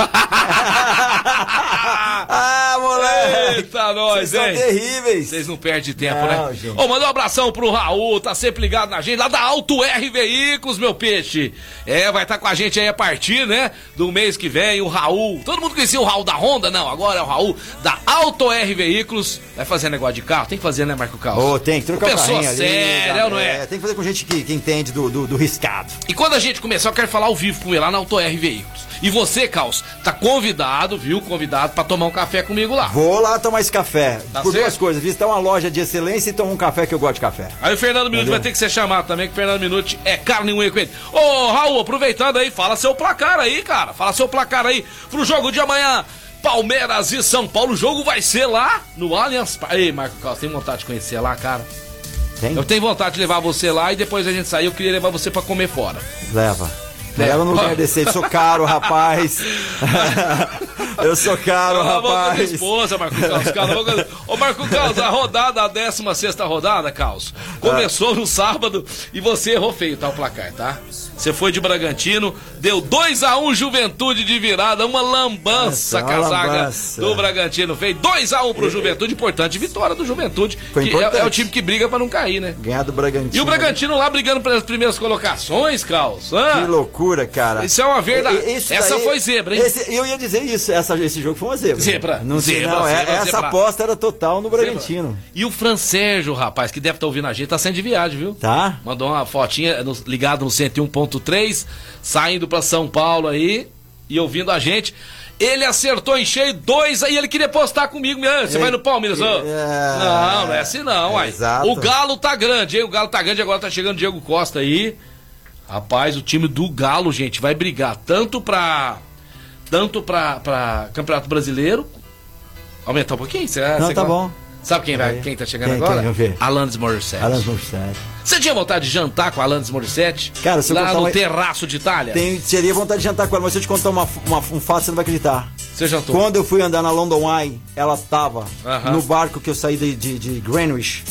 ah, moleque! Eita, nós, Vocês são hein? terríveis! Vocês não perdem tempo, Não, né? gente. Ô, mandar um abração pro Raul, tá sempre ligado na gente, lá da Alto R Veículos, meu peixe. É, vai estar com a gente aí a partir, né, do mês que vem, o Raul. Todo mundo conhecia o Raul da Honda? Não, agora é o Raul da Alto R Veículos. Vai fazer negócio de carro? Tem que fazer, né, Marco Carlos? Ô, tem que trocar o Pessoa carrinho ali. séria, tá? não é? Tem que fazer com gente que, que entende do, do, do riscado. E quando a gente começar, eu quero falar ao vivo com ele lá na Auto R Veículos. E você, Caos, tá convidado, viu? Convidado pra tomar um café comigo lá. Vou lá tomar esse café. Tá por certo? duas coisas. Visitar uma loja de excelência e tomar um café que eu gosto de café. Aí o Fernando Minuti vai ter que ser chamado também, que o Fernando Minuti é carne e unha com ele. Ô, Raul, aproveitando aí, fala seu placar aí, cara. Fala seu placar aí pro jogo de amanhã. Palmeiras e São Paulo. O jogo vai ser lá no Allianz Parque. Ei, Marco Carlos, tem vontade de conhecer lá, cara? Tem? Eu tenho vontade de levar você lá e depois a gente sair. Eu queria levar você pra comer fora. Leva. Leva. Leva no lugar desse aí. Sou caro, rapaz. eu sou caro, Cala a rapaz. esposa, Marco Carlos. Cala a boca. Ô, Marco Carlos, a rodada, a 16 rodada, Carlos, começou no sábado e você errou feio, tá? O placar, tá? Você foi de Bragantino, deu 2x1 Juventude de virada, uma lambança Essa, com a uma lambança. do Bragantino. Fez 2x1 pro Juventude, importante vitória do Juventude, Foi que é, importante. é o time que briga pra não cair, né? Ganhar do Bragantino. E o Bragantino lá brigando pelas primeiras colocações, Carlos. Que loucura, cara. Isso é uma verdade. Isso Essa daí- foi zebra, hein? esse- eu ia dizer isso. Essa, esse jogo foi uma zebra. Zebra. Não sei, Zebra, não. é- zebra, essa zebra. aposta era total no Bragantino. E o Francérgio, rapaz, que deve estar ouvindo a gente, tá saindo de viagem, viu? Tá? Mandou uma fotinha no- ligado no 101.3, saindo pra São Paulo aí e ouvindo a gente. Ele acertou em cheio dois aí, ele queria postar comigo. "Ah, Você vai no Palmeiras, ô?" é, Não, não é assim não, uai. exato. O Galo tá grande, hein? O Galo tá grande, agora tá chegando o Diego Costa aí. Rapaz, o time do Galo, gente, vai brigar tanto pra. Tanto pra, pra Campeonato Brasileiro. Aumentar um pouquinho? Você, Não, tá gosta? bom. Sabe quem, vai, quem tá chegando Quem, agora? quem? Alanis Morissette. Alan Morissette. Você tinha vontade de jantar com a Alanis Morissette? Cara, se eu Lá no uma- terraço de Itália? Tem, teria vontade de jantar com ela, mas se eu te contar uma, uma- um fato, você não vai acreditar. Você jantou? Quando eu fui andar na London Eye, ela tava Aham. no barco que eu saí de, de, de Greenwich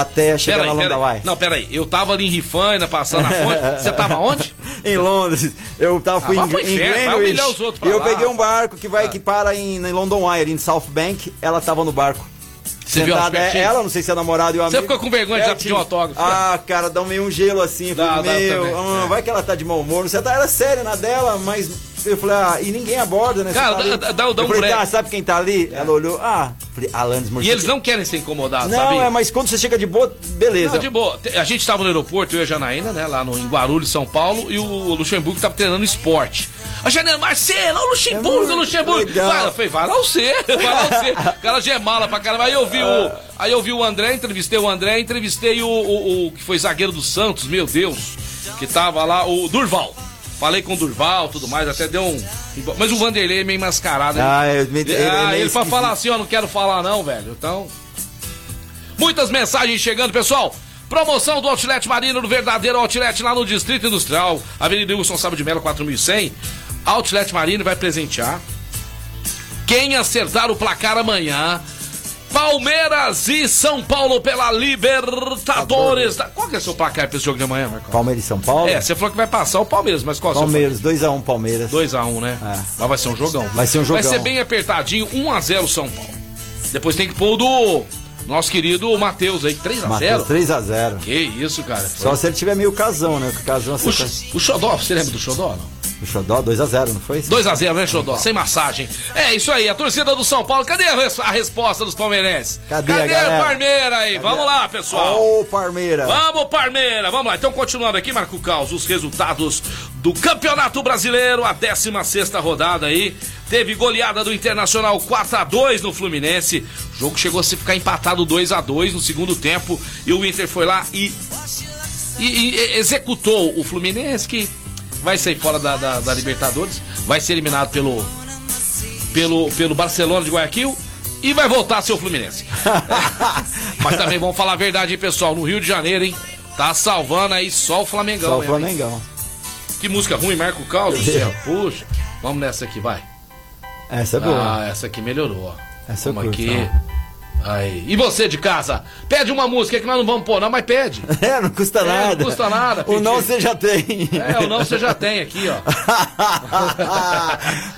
até chegar Peraí, na. Eye. Não, peraí. Eu tava ali em Rifaina, passando na fonte. Você tava onde? em Londres. Eu tava, fui Ah, em, pro em vai Greenwich. E eu lá. peguei um barco que vai Ah. que para em, em London ali em South Bank. Ela tava no barco. Você viu Sentada, as é, ela, não sei se é namorado e o Você amigo. ficou com vergonha de dar Pertinho. pedir um autógrafo? Ah, cara, dá meio um gelo assim. Dá, falei, dá meu, é. vai que ela tá de mau humor. Você tá, era séria na dela, mas eu falei, ah, e ninguém aborda, né? Cara, tá dá- dá- dá- dá um falei, tá, sabe quem tá ali? Ela olhou, ah, falei, Alanis E Morissette. eles não querem ser incomodados, Não, sabia? é, mas quando você chega de boa, beleza. Não, de boa. A gente tava no aeroporto, eu e a Janaína, né? Lá no, em Guarulhos, São Paulo, e o Luxemburgo tava treinando esporte. A Janaína, Marcelo, o Luxemburgo, É o Luxemburgo. Vai, eu falei, vai lá você, vai lá você. O cara gemala pra caramba. Aí eu vi o, aí eu vi o André, entrevistei o André, entrevistei o, o, o que foi zagueiro do Santos, meu Deus, que tava lá, o Durval. Falei com o Durval, tudo mais, até deu um. Mas o Vanderlei é meio mascarado. hein? Ah, eu- ele- ele é ah, meio ele pra falar assim, ó, não quero falar não, velho. Então. Muitas mensagens chegando, pessoal. Promoção do Outlet Marina, do verdadeiro Outlet lá no Distrito Industrial, Avenida Wilson Sábio de Melo, 4100. Outlet Marina vai presentear. Quem acertar o placar amanhã, Palmeiras e São Paulo pela Libertadores. da- Qual que é o seu placar pra esse jogo de amanhã, Marcão? Palmeiras e São Paulo? É, você falou que vai passar o Palmeiras, mas qual Palmeiras, 2x1 Palmeiras. 2x1, né? É. Mas vai ser um jogão. Vai ser um Vai jogão. ser bem apertadinho, 1x0 São Paulo. Depois tem que pôr o do nosso querido Matheus aí, 3x0. Matheus, 3x0. Que isso, cara. Só se ele tiver meio casão, né? Casão O, Ch- o Xodó, você lembra do Xodó, não? O Xodó, 2x0, não foi? 2x0, né, Xodó? Sem massagem. É isso aí, a torcida do São Paulo. Cadê a, res- a resposta dos palmeirenses? Cadê a Cadê galera? Parmeira aí? Vamos lá, pessoal. Ô, Parmeira. Vamos, Parmeira! Vamos lá, então continuando aqui, Marco Caos, os resultados do Campeonato Brasileiro, a 16 rodada aí. Teve goleada do Internacional 4x2 no Fluminense. O jogo chegou a se ficar empatado 2x2 no segundo tempo. E o Inter foi lá e, e- e executou o Fluminense, que vai sair fora da, da- da Libertadores. Vai ser eliminado pelo, pelo, pelo Barcelona de Guayaquil. E vai voltar a ser o Fluminense. Mas também vamos falar a verdade, hein, pessoal? No Rio de Janeiro, hein? Tá salvando aí só o Flamengão. Só o mesmo, hein? Flamengão. Que música ruim, Marco Caos do céu. Puxa. Vamos nessa aqui, vai. Essa é boa. Ah, essa aqui melhorou, ó. Essa Vamos curto, aqui. Aí. E você de casa? Pede uma música que nós não vamos pôr, não, mas pede. É, não custa É, nada. não custa nada, O não pedir. você já tem. É, o não você já tem aqui, ó.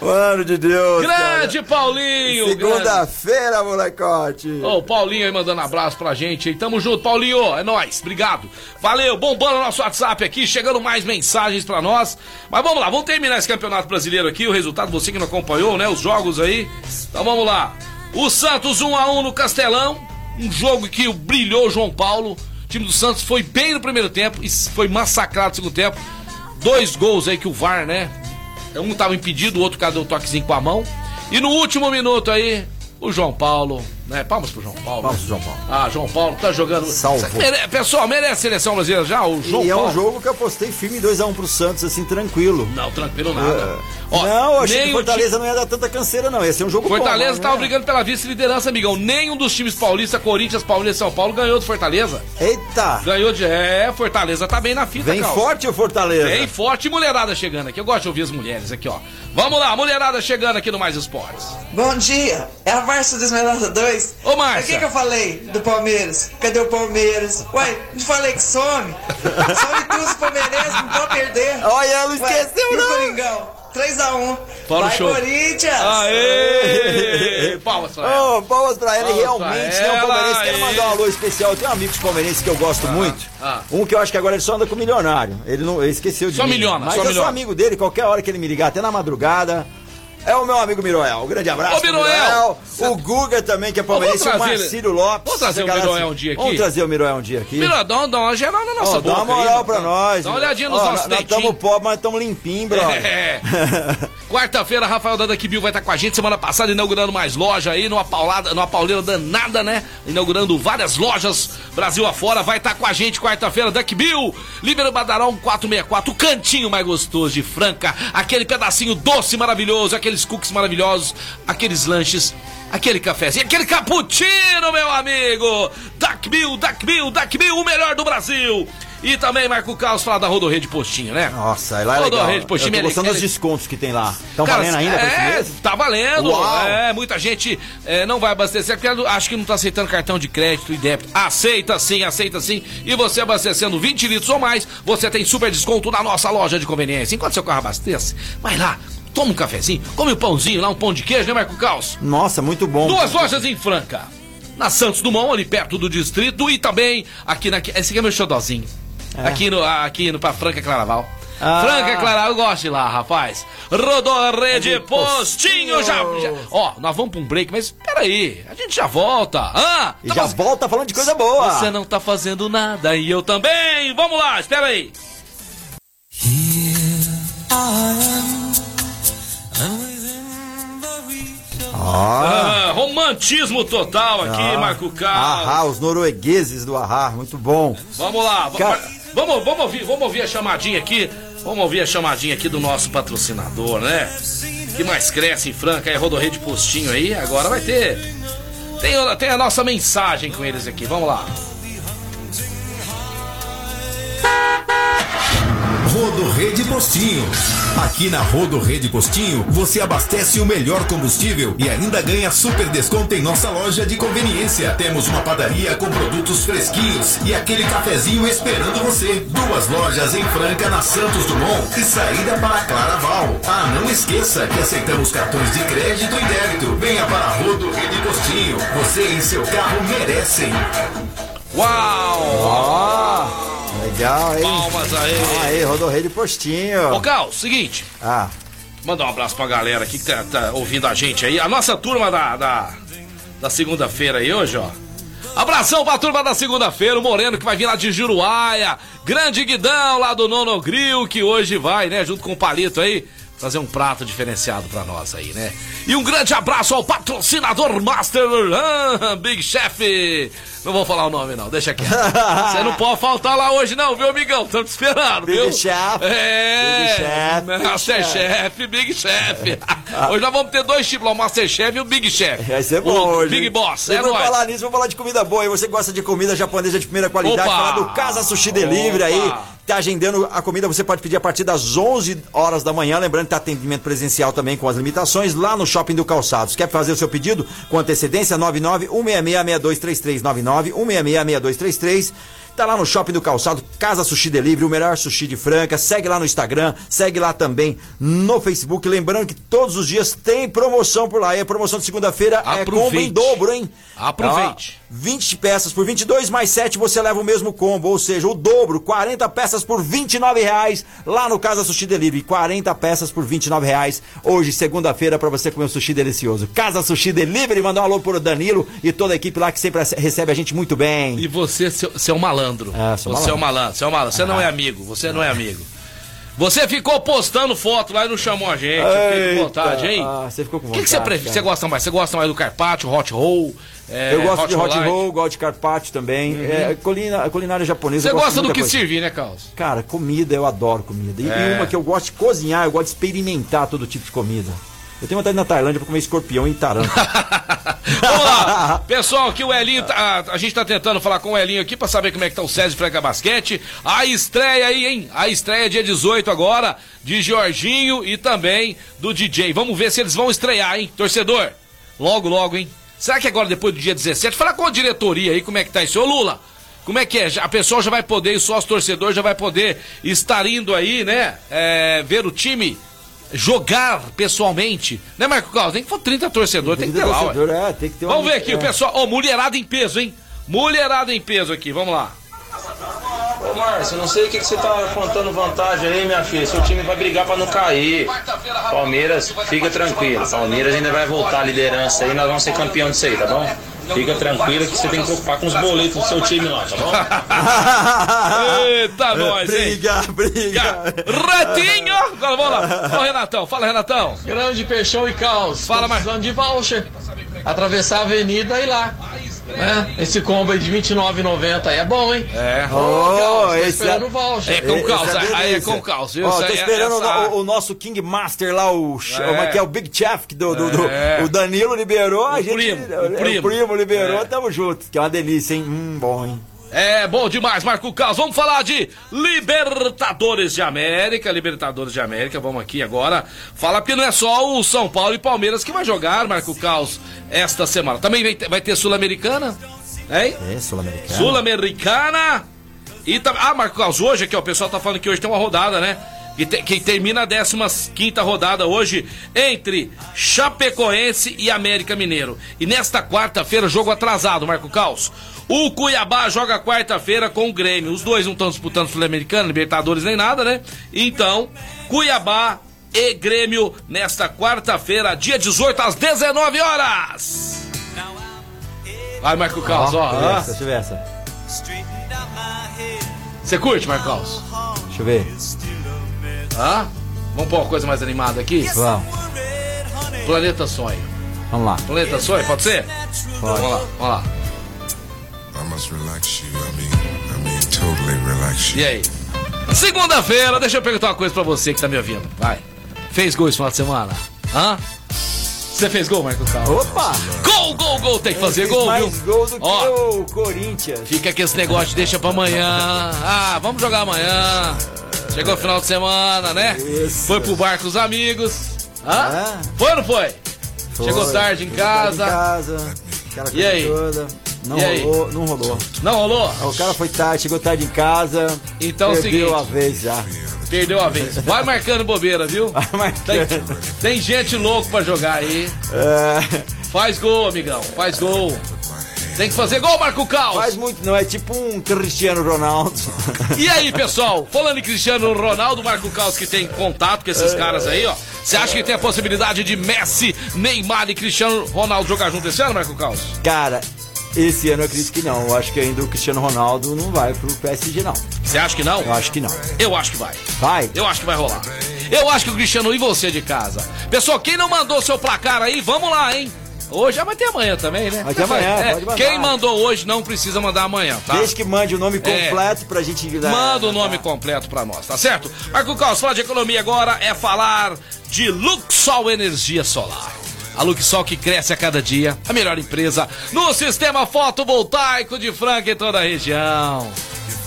Mano de Deus. Grande cara. Paulinho! Segunda-feira, molecote. Ô, o Paulinho aí mandando abraço pra gente aí. Tamo junto, Paulinho. É nóis. Obrigado. Valeu. Bombando o nosso WhatsApp aqui, chegando mais mensagens pra nós. Mas vamos lá, vamos terminar esse campeonato brasileiro aqui. O resultado, você que não acompanhou, né? Os jogos aí. Então vamos lá. O Santos 1x1 no Castelão. Um jogo que brilhou o João Paulo. O time do Santos foi bem no primeiro tempo e foi massacrado no segundo tempo. Dois gols aí que o VAR, né? Um tava impedido, o outro cadê o toquezinho com a mão. E no último minuto aí, o João Paulo, né? Palmas pro João Paulo. Palmas né? pro João Paulo. Ah, João Paulo tá jogando. Salvou. Mere- Pessoal, merece a seleção brasileira já? O João e é Paulo. um jogo que eu apostei firme 2x1 pro Santos, assim, tranquilo. Não, tranquilo nada. É. Ó, não, eu achei que o Fortaleza não ia dar tanta canseira, não. Ia ser um jogo bom. Fortaleza tava né? brigando pela vice-liderança, amigão. Nenhum dos times paulistas, Corinthians, Palmeiras e São Paulo ganhou do Fortaleza. Eita! Ganhou de. É, Fortaleza tá bem na fita, Vem Cal. forte o Fortaleza. Bem forte e mulherada chegando aqui. Eu gosto de ouvir as mulheres aqui, ó. Vamos lá, mulherada chegando aqui no Mais Esportes. Bom dia, é a Márcia do Esmeralda 2. Ô, Márcia. O que, que eu falei do Palmeiras? Cadê o Palmeiras? Ué, não falei que some? some tudo os palmeirenses, não pode perder. Olha, ela esqueceu, Ué, e não. o Coringão? 3x1. Fora o Vai, show. Corinthians! Aê! Palmas pra ela. Ô, palmas pra ela, e Palmas pra realmente, né, o ela, palmeirense. Quero mandar um alô especial. Eu tenho amigos palmeirenses que eu gosto muito. ah. Um que eu acho que agora ele só anda com milionário. Ele não ele esqueceu de Só mim. milhona, Mas só eu sou amigo dele, qualquer hora que ele me ligar, até na madrugada. É o meu amigo Miroel. Um grande abraço. Ô, pro Miroel! O Guga também, que é palmeirense. O Marcílio Lopes. vamos trazer o Miroel assim- um dia aqui? Vamos trazer o Miroel um dia aqui. Miradão, dá uma geral na nossa dá boca. uma moral aí, pra dá- nós. Dá uma olhadinha nos Ó, nossos Nós estamos pobres, mas estamos limpinhos, brother. É. Quarta-feira, Rafael Dada Bill vai estar com a gente. Semana passada, inaugurando mais loja aí, numa paulada, numa pauleira danada, né? Inaugurando várias lojas Brasil afora. Vai estar com a gente quarta-feira, Duck Bill. Libera Badarão 464, o cantinho mais gostoso de Franca. Aquele pedacinho doce maravilhoso, aqueles cookies maravilhosos, aqueles lanches. Aquele cafezinho, aquele cappuccino, meu amigo! Duck Bill, Duck Bill, Duck Bill, o melhor do Brasil! E também Marco Carlos falar da Rodorrede Postinho, né? Nossa, lá é Rodorrede legal. Eu Postinho, tô gostando ele- dos descontos que tem lá. Estão valendo ainda pra esse é, mês? Tá valendo. Uau. É, muita gente é, não vai abastecer porque acho que não tá aceitando cartão de crédito e débito. Aceita sim, aceita sim. E você abastecendo 20 litros ou mais, você tem super desconto na nossa loja de conveniência. Enquanto seu carro abastece, vai lá, toma um cafezinho, come um pãozinho lá, um pão de queijo, né, Marco Caos? Nossa, muito bom. Duas lojas em Franca. Na Santos Dumont, ali perto do distrito, e também aqui na. Esse aqui é meu xodozinho. Aqui no, aqui no pra Franca Claraval. Ah. Franca Claraval, eu gosto de lá, rapaz. Rodorrede Ali, Postinho, Postinho. já, já- Ó, nós vamos pra um break, mas peraí, a gente já volta. Ah, E tá já faz- volta falando de coisa boa. Você não tá fazendo nada e eu também. Vamos lá, espera aí. Ó. Ah, romantismo total aqui, Ah. Marco Carlos. Ahá, os noruegueses do Ahá, muito bom. Vamos lá, Cara- vamos, vamos, ouvir, vamos ouvir a chamadinha aqui. Vamos ouvir a chamadinha aqui do nosso patrocinador, né? Que mais cresce em Franca, é Rodorrede Postinho aí. Agora vai ter. Tem, tem a nossa mensagem com eles aqui, vamos lá. Rede Postinho. Aqui na Rodo Rede Postinho, você abastece o melhor combustível e ainda ganha super desconto em nossa loja de conveniência. Temos uma padaria com produtos fresquinhos e aquele cafezinho esperando você. Duas lojas em Franca, na Santos Dumont e saída para Claraval. Ah, não esqueça que aceitamos cartões de crédito e débito. Venha para a Rodo Rede Postinho. Você e seu carro merecem. Uau! Legal, hein? Palmas aí. Aí, Rodorrede Postinho. Ô, Cal, seguinte. Ah, Mandar um abraço pra galera aqui que tá, tá ouvindo a gente aí. A nossa turma da, da, da segunda-feira aí hoje, ó. Abração pra turma da segunda-feira, o Moreno que vai vir lá de Juruáia. Grande Guidão lá do Nono Grill, que hoje vai, né, junto com o Palito aí, trazer um prato diferenciado pra nós aí, né? E um grande abraço ao patrocinador Master ah, Big Chef. Não vou falar o nome não, deixa quieto. Você não pode faltar lá hoje não, viu, amigão? Estamos esperando, Big viu? Chef. É. Big Chef, Big Master Chef. Chef, Big Chef. Hoje nós vamos ter dois tipos lá, o Master Chef e o Big Chef. vai ser bom o hoje. Big hein? Boss, E é nóis. falar nisso, vamos falar de comida boa. E você gosta de comida japonesa de primeira qualidade, Opa! falar do Casa Sushi Delivery Opa! aí. Tá agendando a comida, você pode pedir a partir das 11 horas da manhã. Lembrando que tá atendimento presencial também com as limitações lá no Shopping do Calçados. Quer fazer o seu pedido com antecedência? 99-166-6233. 99-166-6233. Tá lá no Shopping do Calçado, Casa Sushi Delivery, o melhor sushi de Franca. Segue lá no Instagram, segue lá também no Facebook. Lembrando que todos os dias tem promoção por lá. E a promoção de segunda-feira é combo em dobro, hein? Aproveite. Ó, 20 peças por 22 mais 7 você leva o mesmo combo, ou seja, o dobro, 40 peças por 29 reais lá no Casa Sushi Delivery, 40 peças por 29 reais hoje, segunda-feira, para você comer um sushi delicioso. Casa Sushi Delivery, mandar um alô pro Danilo e toda a equipe lá que sempre recebe a gente muito bem. E você, seu, seu malandro. É, sou você é malandro. o malandro, você é o malandro. Você não é amigo, você não é amigo. Você ficou postando foto lá e não chamou a gente. Eu fiquei com Eita, vontade, hein? ah, você ficou com O que, que você vontade, prefere? Você gosta mais? Você gosta mais do carpaccio, hot roll? É, Eu gosto de hot light? roll, gosto de carpaccio também. É, colina, a culinária japonesa. Você gosta do que coisa. servir, né, Carlos? Cara, comida, eu adoro comida. E, É. e uma que eu gosto de cozinhar, eu gosto de experimentar todo tipo de comida. Eu tenho vontade na Tailândia pra comer escorpião e taranto. Vamos lá, pessoal, aqui o Elinho, tá- a, a gente tá tentando falar com o Elinho aqui pra saber como é que tá o César Franca Basquete. A estreia aí, hein? A estreia dia 18 agora, de Jorginho e também do DJ. Vamos ver se eles vão estrear, hein? Torcedor, logo, logo, hein? Será que agora, depois do dia 17, fala com a diretoria aí como é que tá isso. Ô Lula, como é que é? A pessoa já vai poder, o sócio torcedor já vai poder estar indo aí, né? É, ver o time jogar pessoalmente. Né, Marco Carlos? Tem que for 30 torcedores, tem que ter lá, ué. Torcedor, é, tem que ter Vamos ver aqui, é. o pessoal. Ó, mulherada em peso, hein? Mulherada em peso aqui, vamos lá. Márcio, não sei o que, que você tá contando vantagem aí, minha filha. Seu time vai brigar pra não cair. Palmeiras, fica tranquilo. Palmeiras ainda vai voltar a liderança aí, nós vamos ser campeão disso aí, tá bom? Fica tranquilo que você tem que preocupar com os boletos do seu time lá, tá bom? Eita, nós, hein? Briga, briga. Retinho! Agora vamos lá. Ô, Renatão, fala, Renatão. Grande Peixão e Caos. Fala, precisando de voucher. Atravessar a avenida e ir lá. Né? Esse combo aí de R$ 29,90 aí é bom, hein? É. Oh, esse esperando é- o voucher. É com Esse calça, é aí é com calça. Ó, Isso tô é- esperando essa- o, o nosso King Master lá, o, É. é que é, o Big Chef, que do, do- do- É. o Danilo liberou, a O gente. primo, o o primo. primo liberou, É. tamo junto. Que é uma delícia, hein? Hum, bom, hein? É bom demais, Marco Caos. Vamos falar de Libertadores de América. Libertadores de América, vamos aqui agora. Fala porque não é só o São Paulo e Palmeiras que vai jogar, Marco Caos, esta semana. Também vai ter, Sul-Americana, hein? É, Sul-Americano. Sul-Americana. E. Ah, Marco Caos, hoje aqui, ó, o pessoal tá falando que hoje tem uma rodada, né? Que, te- que termina a 15 rodada hoje entre Chapecoense e América Mineiro. E nesta quarta-feira, jogo atrasado, Marco Caos. O Cuiabá joga quarta-feira com o Grêmio. Os dois não estão disputando Sul-Americana, Libertadores nem nada, né? Então, Cuiabá e Grêmio nesta quarta-feira, dia 18 às 19 horas. Vai, Marco Caos, ó. ó. deixa eu ver essa. Você curte, Marcos? Deixa eu ver. Hã? Vamos pôr uma coisa mais animada aqui? Vamos, Planeta Sonho. vamos lá. Planeta Sonho, pode ser? Pode. Vamos lá, vamos lá. E aí? Segunda-feira, deixa eu perguntar uma coisa pra você que tá me ouvindo. Vai. Fez gol esse final de semana? Hã? Você fez gol, Marco Carlos? Opa! Gol, gol, gol! Tem que fazer gol, mais viu? gol do que Ó. o Corinthians. Fica com esse negócio, deixa pra amanhã. Ah, vamos jogar amanhã. Chegou o final de semana, né? Isso. Foi pro bar com os amigos. Hã? É. Foi ou não foi? Foi. Chegou tarde em Chegou tarde casa. Em casa. Aquela E aí? toda. Não E aí? rolou, não rolou. Não rolou? O cara foi tarde, chegou tarde em casa. Então perdeu seguinte. a vez já. Perdeu a vez. Vai marcando bobeira, viu? Tem, tem gente louco pra jogar aí. É, Faz gol, amigão. Faz gol. Tem que fazer gol, Marco Caos. faz muito, não. É tipo um Cristiano Ronaldo. E aí, pessoal? Falando em Cristiano Ronaldo, Marco Caos que tem contato com esses caras aí, ó. Você acha que tem a possibilidade de Messi, Neymar e Cristiano Ronaldo jogar junto esse ano, Marco Caos? Cara, esse ano eu acredito que não. Eu acho que ainda o Cristiano Ronaldo não vai pro PSG, não. Você acha que não? Eu acho que não. Eu acho que vai. Vai? Eu acho que vai rolar. Eu acho que o Cristiano e você de casa. Pessoal, quem não mandou seu placar aí, vamos lá, hein? Hoje já vai ter amanhã também, né? Vai ter amanhã, É, pode mandar. Quem mandou hoje não precisa mandar amanhã, tá? Desde que mande o nome É. completo pra gente. né, Manda o nome completo pra nós, tá certo? Marco Caos, falar de economia agora é falar de Luxol Energia Solar. A Luxol que cresce a cada dia, a melhor empresa no sistema fotovoltaico de Franca e toda a região.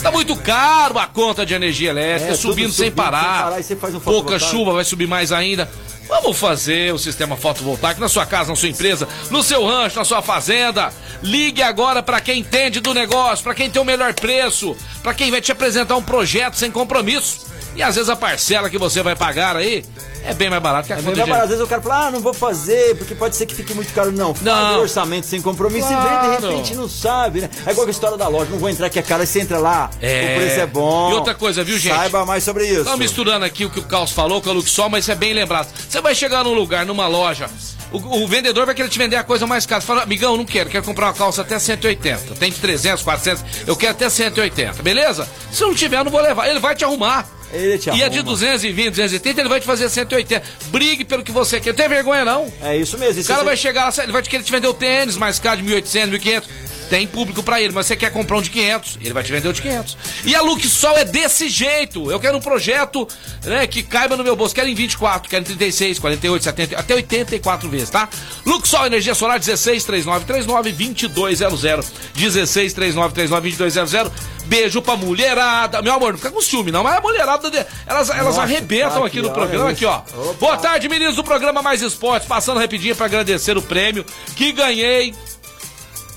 Tá muito caro a conta de energia elétrica, É, subindo, tudo sem, subindo parar. sem parar, um Pouca chuva, vai subir mais ainda. Vamos fazer o sistema fotovoltaico na sua casa, na sua empresa, no seu rancho, na sua fazenda. Ligue agora para quem entende do negócio, para quem tem o melhor preço, para quem vai te apresentar um projeto sem compromisso. E às vezes a parcela que você vai pagar aí é bem mais barato que a É conta barato. Às vezes o cara fala, ah, não vou fazer, porque pode ser que fique muito caro. Não, faz Não. o orçamento sem compromisso e vê, Claro. de repente não sabe, né? É igual a história da loja, não vou entrar que é caro, aí você entra lá, É. o preço é bom. E outra coisa, viu, gente? Saiba mais sobre isso. Estão misturando aqui o que o Carlos falou com a Luxol, mas isso é bem lembrado. Você vai chegar num lugar, numa loja, o, o vendedor vai querer te vender a coisa mais cara. Você fala, amigão, não quero, quero comprar uma calça até 180. Tem de 300, 400, eu quero até 180, beleza? Se não tiver, eu não vou levar. Ele vai te arrumar. Ele te E arruma. a de 220, 230, ele vai te fazer 180. Brigue pelo que você quer. Não tem vergonha, não. É isso mesmo. O cara vai chegar lá, ele vai te querer te vender o tênis mais caro de 1.800, 1.500. Tem público pra ele, mas você quer comprar um de 500, ele vai te vender o de 500. E a Luxol é desse jeito. Eu quero um projeto né, que caiba no meu bolso. Quero em 24, quero em 36, 48, 70, até 84 vezes, tá? Luxol Energia Solar 16 3939 2200. 16 3939 2200. Beijo pra mulherada. Meu amor, não fica com ciúme, não. Mas a mulherada, elas, elas Nossa, arrebentam tá aqui aqui, no programa. Aqui, ó. isso. Boa tarde, meninos do programa Mais Esportes. Passando rapidinho pra agradecer o prêmio que ganhei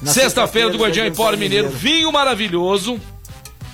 Sexta-feira do Guardião Empório Mineiro, vinho maravilhoso.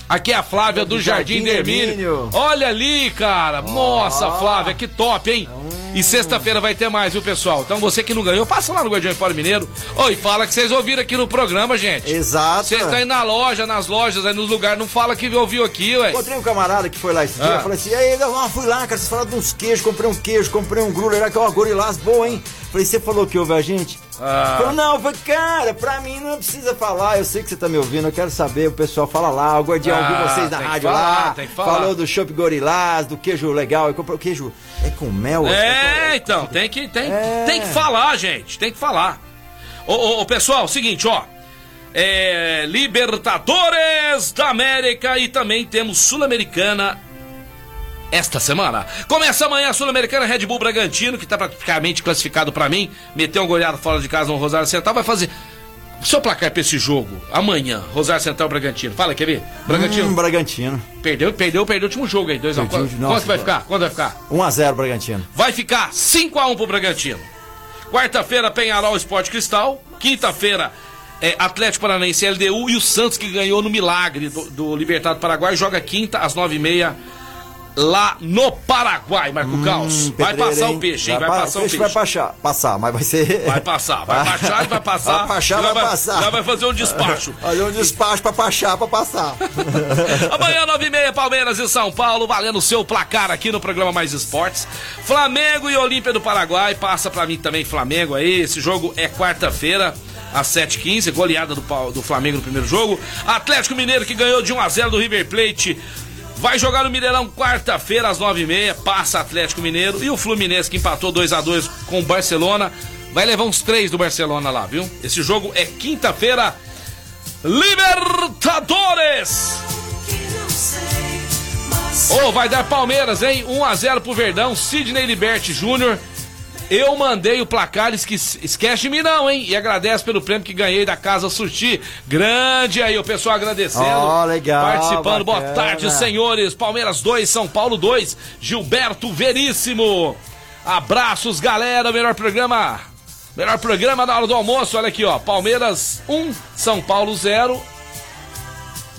Aqui é a Flávia do Jardim Jardim Dermínio. Olha ali, cara. Nossa, Flávia, que top, hein? E sexta-feira vai ter mais, viu, pessoal? Então você que não ganhou, passa lá no Guardião Empório Mineiro. Oi, fala que vocês ouviram aqui no programa, gente. Exato. Você tá aí na loja, nas lojas, aí nos lugares, não fala que ouviu aqui, ué. Encontrei um camarada que foi lá esse dia, Ah. eu falei assim, aí, eu fui lá, cara, vocês falaram de uns queijos, comprei um queijo, comprei um grulho, era que é uma gorilás boa, hein? Falei, você falou que ouve a gente? Ah. Falou, não, cara, pra mim não precisa falar, eu sei que você tá me ouvindo, eu quero saber, o pessoal fala lá, o Guardião Ah, ouviu vocês na rádio falar, lá, falou do Chopp Gorilás, do queijo legal, eu comprei o queijo, é com mel? É, então, tem que, tem, tem que falar, gente, tem que falar. Ô, ô, ô, pessoal, seguinte, ó. É, Libertadores da América e também temos Sul-Americana esta semana. Começa amanhã a Sul-Americana Red Bull Bragantino, que tá praticamente classificado pra mim. Meteu um goleado fora de casa no Rosário Central, vai fazer. Seu placar pra esse jogo, amanhã, Rosário Central Bragantino. Fala, quer ver? Bragantino. Hum, Bragantino. Perdeu, perdeu, perdeu o último jogo aí, 2x1. Perdeu, Quanto, nossa, vai ficar? Quanto vai ficar? 1x0 Bragantino. vai ficar 5x1 pro Bragantino. Quarta-feira, Penharol Esporte Cristal. Quinta-feira, é, Atlético Paranaense LDU. E o Santos, que ganhou no milagre do, do Libertado Paraguai, joga quinta às 9h30 lá no Paraguai, Marco Caos. Vai passar hein? o peixe, hein? Vai, pa- passar o peixe peixe. vai passar, passar, mas vai ser... Vai passar, vai baixar e vai passar. Vai baixar, Já vai passar. Já vai fazer um despacho. Olha um despacho pra baixar, pra passar. Amanhã, 9h30, Palmeiras e São Paulo, valendo o seu placar aqui no programa Mais Esportes. Flamengo e Olímpia do Paraguai, passa pra mim também Flamengo aí. Esse jogo é quarta-feira, às 7h15, goleada do, do Flamengo no primeiro jogo. Atlético Mineiro que ganhou de 1x0 do River Plate. Vai jogar no Mineirão quarta-feira às 9h30, passa Atlético Mineiro. E o Fluminense que empatou 2x2 com o Barcelona. Vai levar uns três do Barcelona lá, viu? Esse jogo é quinta-feira. Libertadores! Ô, vai dar Palmeiras, hein? 1x0 pro Verdão, Sidney Liberti Júnior. Eu mandei o placar, esque- esquece de mim não, hein? E agradece pelo prêmio que ganhei da Casa Sushi. Grande aí, o pessoal agradecendo. Ó, legal, Participando. Boa bacana. tarde, senhores. Palmeiras 2, São Paulo 2. Gilberto Veríssimo. Abraços, galera. Melhor programa. Melhor programa na hora do almoço. Olha aqui, ó. Palmeiras 1, São Paulo 0.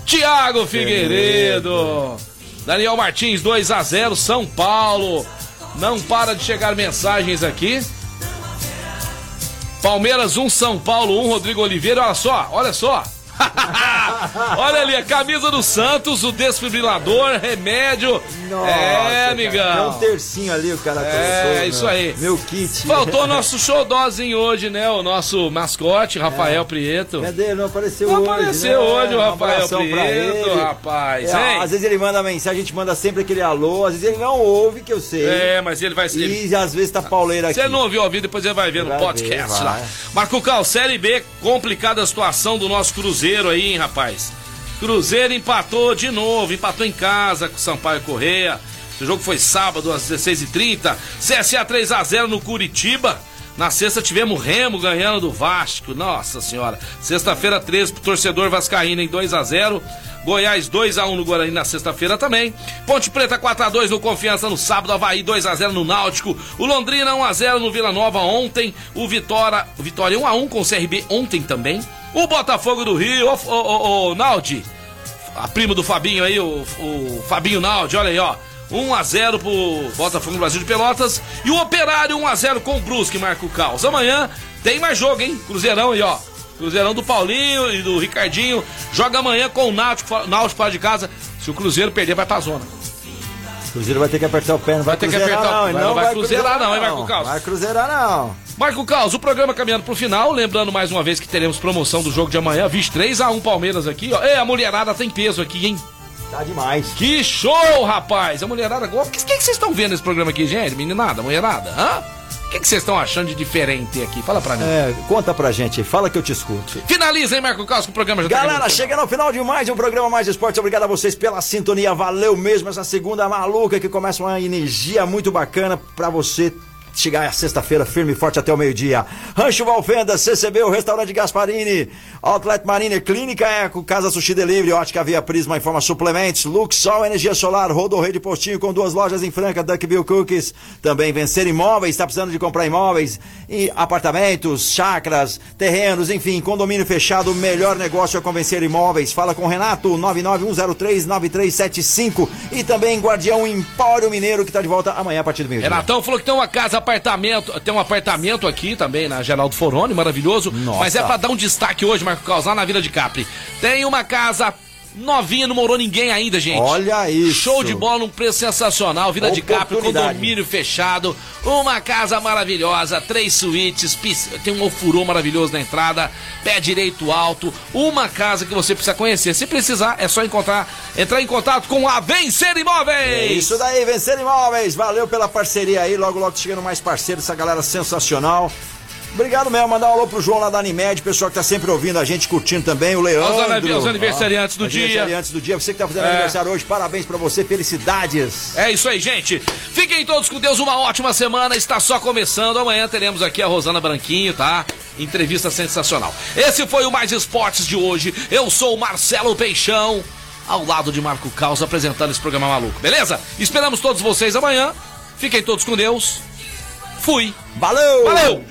Tiago Figueiredo. Daniel Martins 2 a 0 São Paulo. Não para de chegar mensagens aqui. Palmeiras 1 São Paulo 1 Rodrigo Oliveira. Olha só, olha só. olha ali a camisa do Santos, o desfibrilador, remédio. é, É amigão. um tercinho ali o cara É, colocou, isso meu. aí. Meu kit. Faltou nosso showdozinho hoje, né? O nosso mascote, Rafael Prieto. Cadê? Não apareceu Não hoje. apareceu né? hoje o Rafael Prieto, rapaz, É, às vezes ele manda mensagem, a gente manda sempre aquele alô, às vezes ele não ouve, que eu sei. É, mas ele vai ser. E às vezes tá pauleira aqui. Se ele não ouviu vivo, depois ele vai ver no Vai podcast ver, lá. Marco Cal, Série B, complicada a situação do nosso Cruzeiro aí, hein, rapaz. Cruzeiro empatou de novo, empatou em casa com o Sampaio Correia. Esse jogo foi sábado às 16h30. CSA 3x0 no Curitiba. Na sexta tivemos Remo ganhando do Vasco. Nossa senhora. Sexta-feira 13 pro torcedor Vascaíno em 2 a 0 Goiás 2 a 1 no Guarani na sexta-feira também. Ponte Preta 4 a 2 no Confiança no sábado, Havaí 2 a 0 no Náutico. O Londrina 1 a 0 no Vila Nova ontem. O Vitória, o Vitória 1 a 1 com o CRB ontem também. O Botafogo do Rio, o, o, o, o Naldi, a prima do Fabinho aí, o, o Fabinho Naldi, olha aí, ó. 1 a 0 pro Botafogo no Brasil de Pelotas. E o Operário 1 a 0 com o Brusque, marca o caos. Amanhã tem mais jogo, hein? Cruzeirão aí, ó. Cruzeirão do Paulinho e do Ricardinho. Joga amanhã com o Náutico, Náutico fora de casa. Se o Cruzeiro perder, vai pra zona. O Cruzeiro vai ter que apertar o pé, não vai, Vai ter que cruzeirar, apertar o- não, ele vai- não vai vai cruzeirar não, hein, Marco Caos? Vai cruzeirar não. Marco Caos, o programa caminhando pro final. Lembrando mais uma vez que teremos promoção do jogo de amanhã. Vixe, 3x1 Palmeiras aqui, ó. Ei, a mulherada tem peso aqui, hein? Tá demais. Que show, rapaz! A mulherada gosta. O que, vocês estão vendo nesse programa aqui, gente? Meninada, mulherada? Hã? O que, que vocês estão achando de diferente aqui? Fala pra mim. É, conta pra gente, fala que eu te escuto. Finaliza, hein, Marco que o programa já tá Galera, pro chegando ao final de mais um programa Mais Esportes. Obrigado a vocês pela sintonia. Valeu mesmo essa segunda maluca que começa uma energia muito bacana pra você chegar a sexta-feira firme e forte até o meio-dia. Rancho Valfenda, CCB, o Restaurante Gasparini, Outlet Marina, Clínica Eco, Casa Sushi Delivery, Ótica Via Prisma, Informa Suplementos, Luxol Energia Solar, Rodorrei de Postinho com duas lojas em Franca, Duckbill Cookies, também Vencer Imóveis, está precisando de comprar imóveis, e apartamentos, chacras, terrenos, enfim, condomínio fechado, melhor negócio é convencer imóveis. Fala com Renato, 991039375 e também Guardião Empório Mineiro que está de volta amanhã a partir do meio-dia. Renatão falou que tem uma casa, apartamento, tem um apartamento aqui também na Geraldo Foroni, maravilhoso. Mas é pra dar um destaque hoje, Marco Caos, lá na Vila de Capri. Tem uma casa novinha, não morou ninguém ainda, gente. Olha isso. Show de bola, um preço sensacional. Vila de Capri, condomínio fechado, uma casa maravilhosa, três suítes, tem um ofurô maravilhoso na entrada, pé direito alto, uma casa que você precisa conhecer. Se precisar, é só encontrar, entrar em contato com a Vencer Imóveis. É isso daí, Vencer Imóveis. Valeu pela parceria aí. Logo, logo chegando mais parceiros, essa galera sensacional. Obrigado mesmo, mandar um alô pro João lá da Animed, pessoal que tá sempre ouvindo a gente, curtindo também, o Leandro. Aos aniversariantes do dia. aniversariantes do dia. Você que tá fazendo É. aniversário hoje, parabéns pra você, felicidades. É isso aí, gente. Fiquem todos com Deus, uma ótima semana. Está só começando. Amanhã teremos aqui a Rosana Branquinho, tá? Entrevista sensacional. Esse foi o Mais Esportes de hoje. Eu sou o Marcelo Peixão, ao lado de Marco Caos, apresentando esse programa maluco, beleza? Esperamos todos vocês amanhã. Fiquem todos com Deus. Fui. Valeu! Valeu!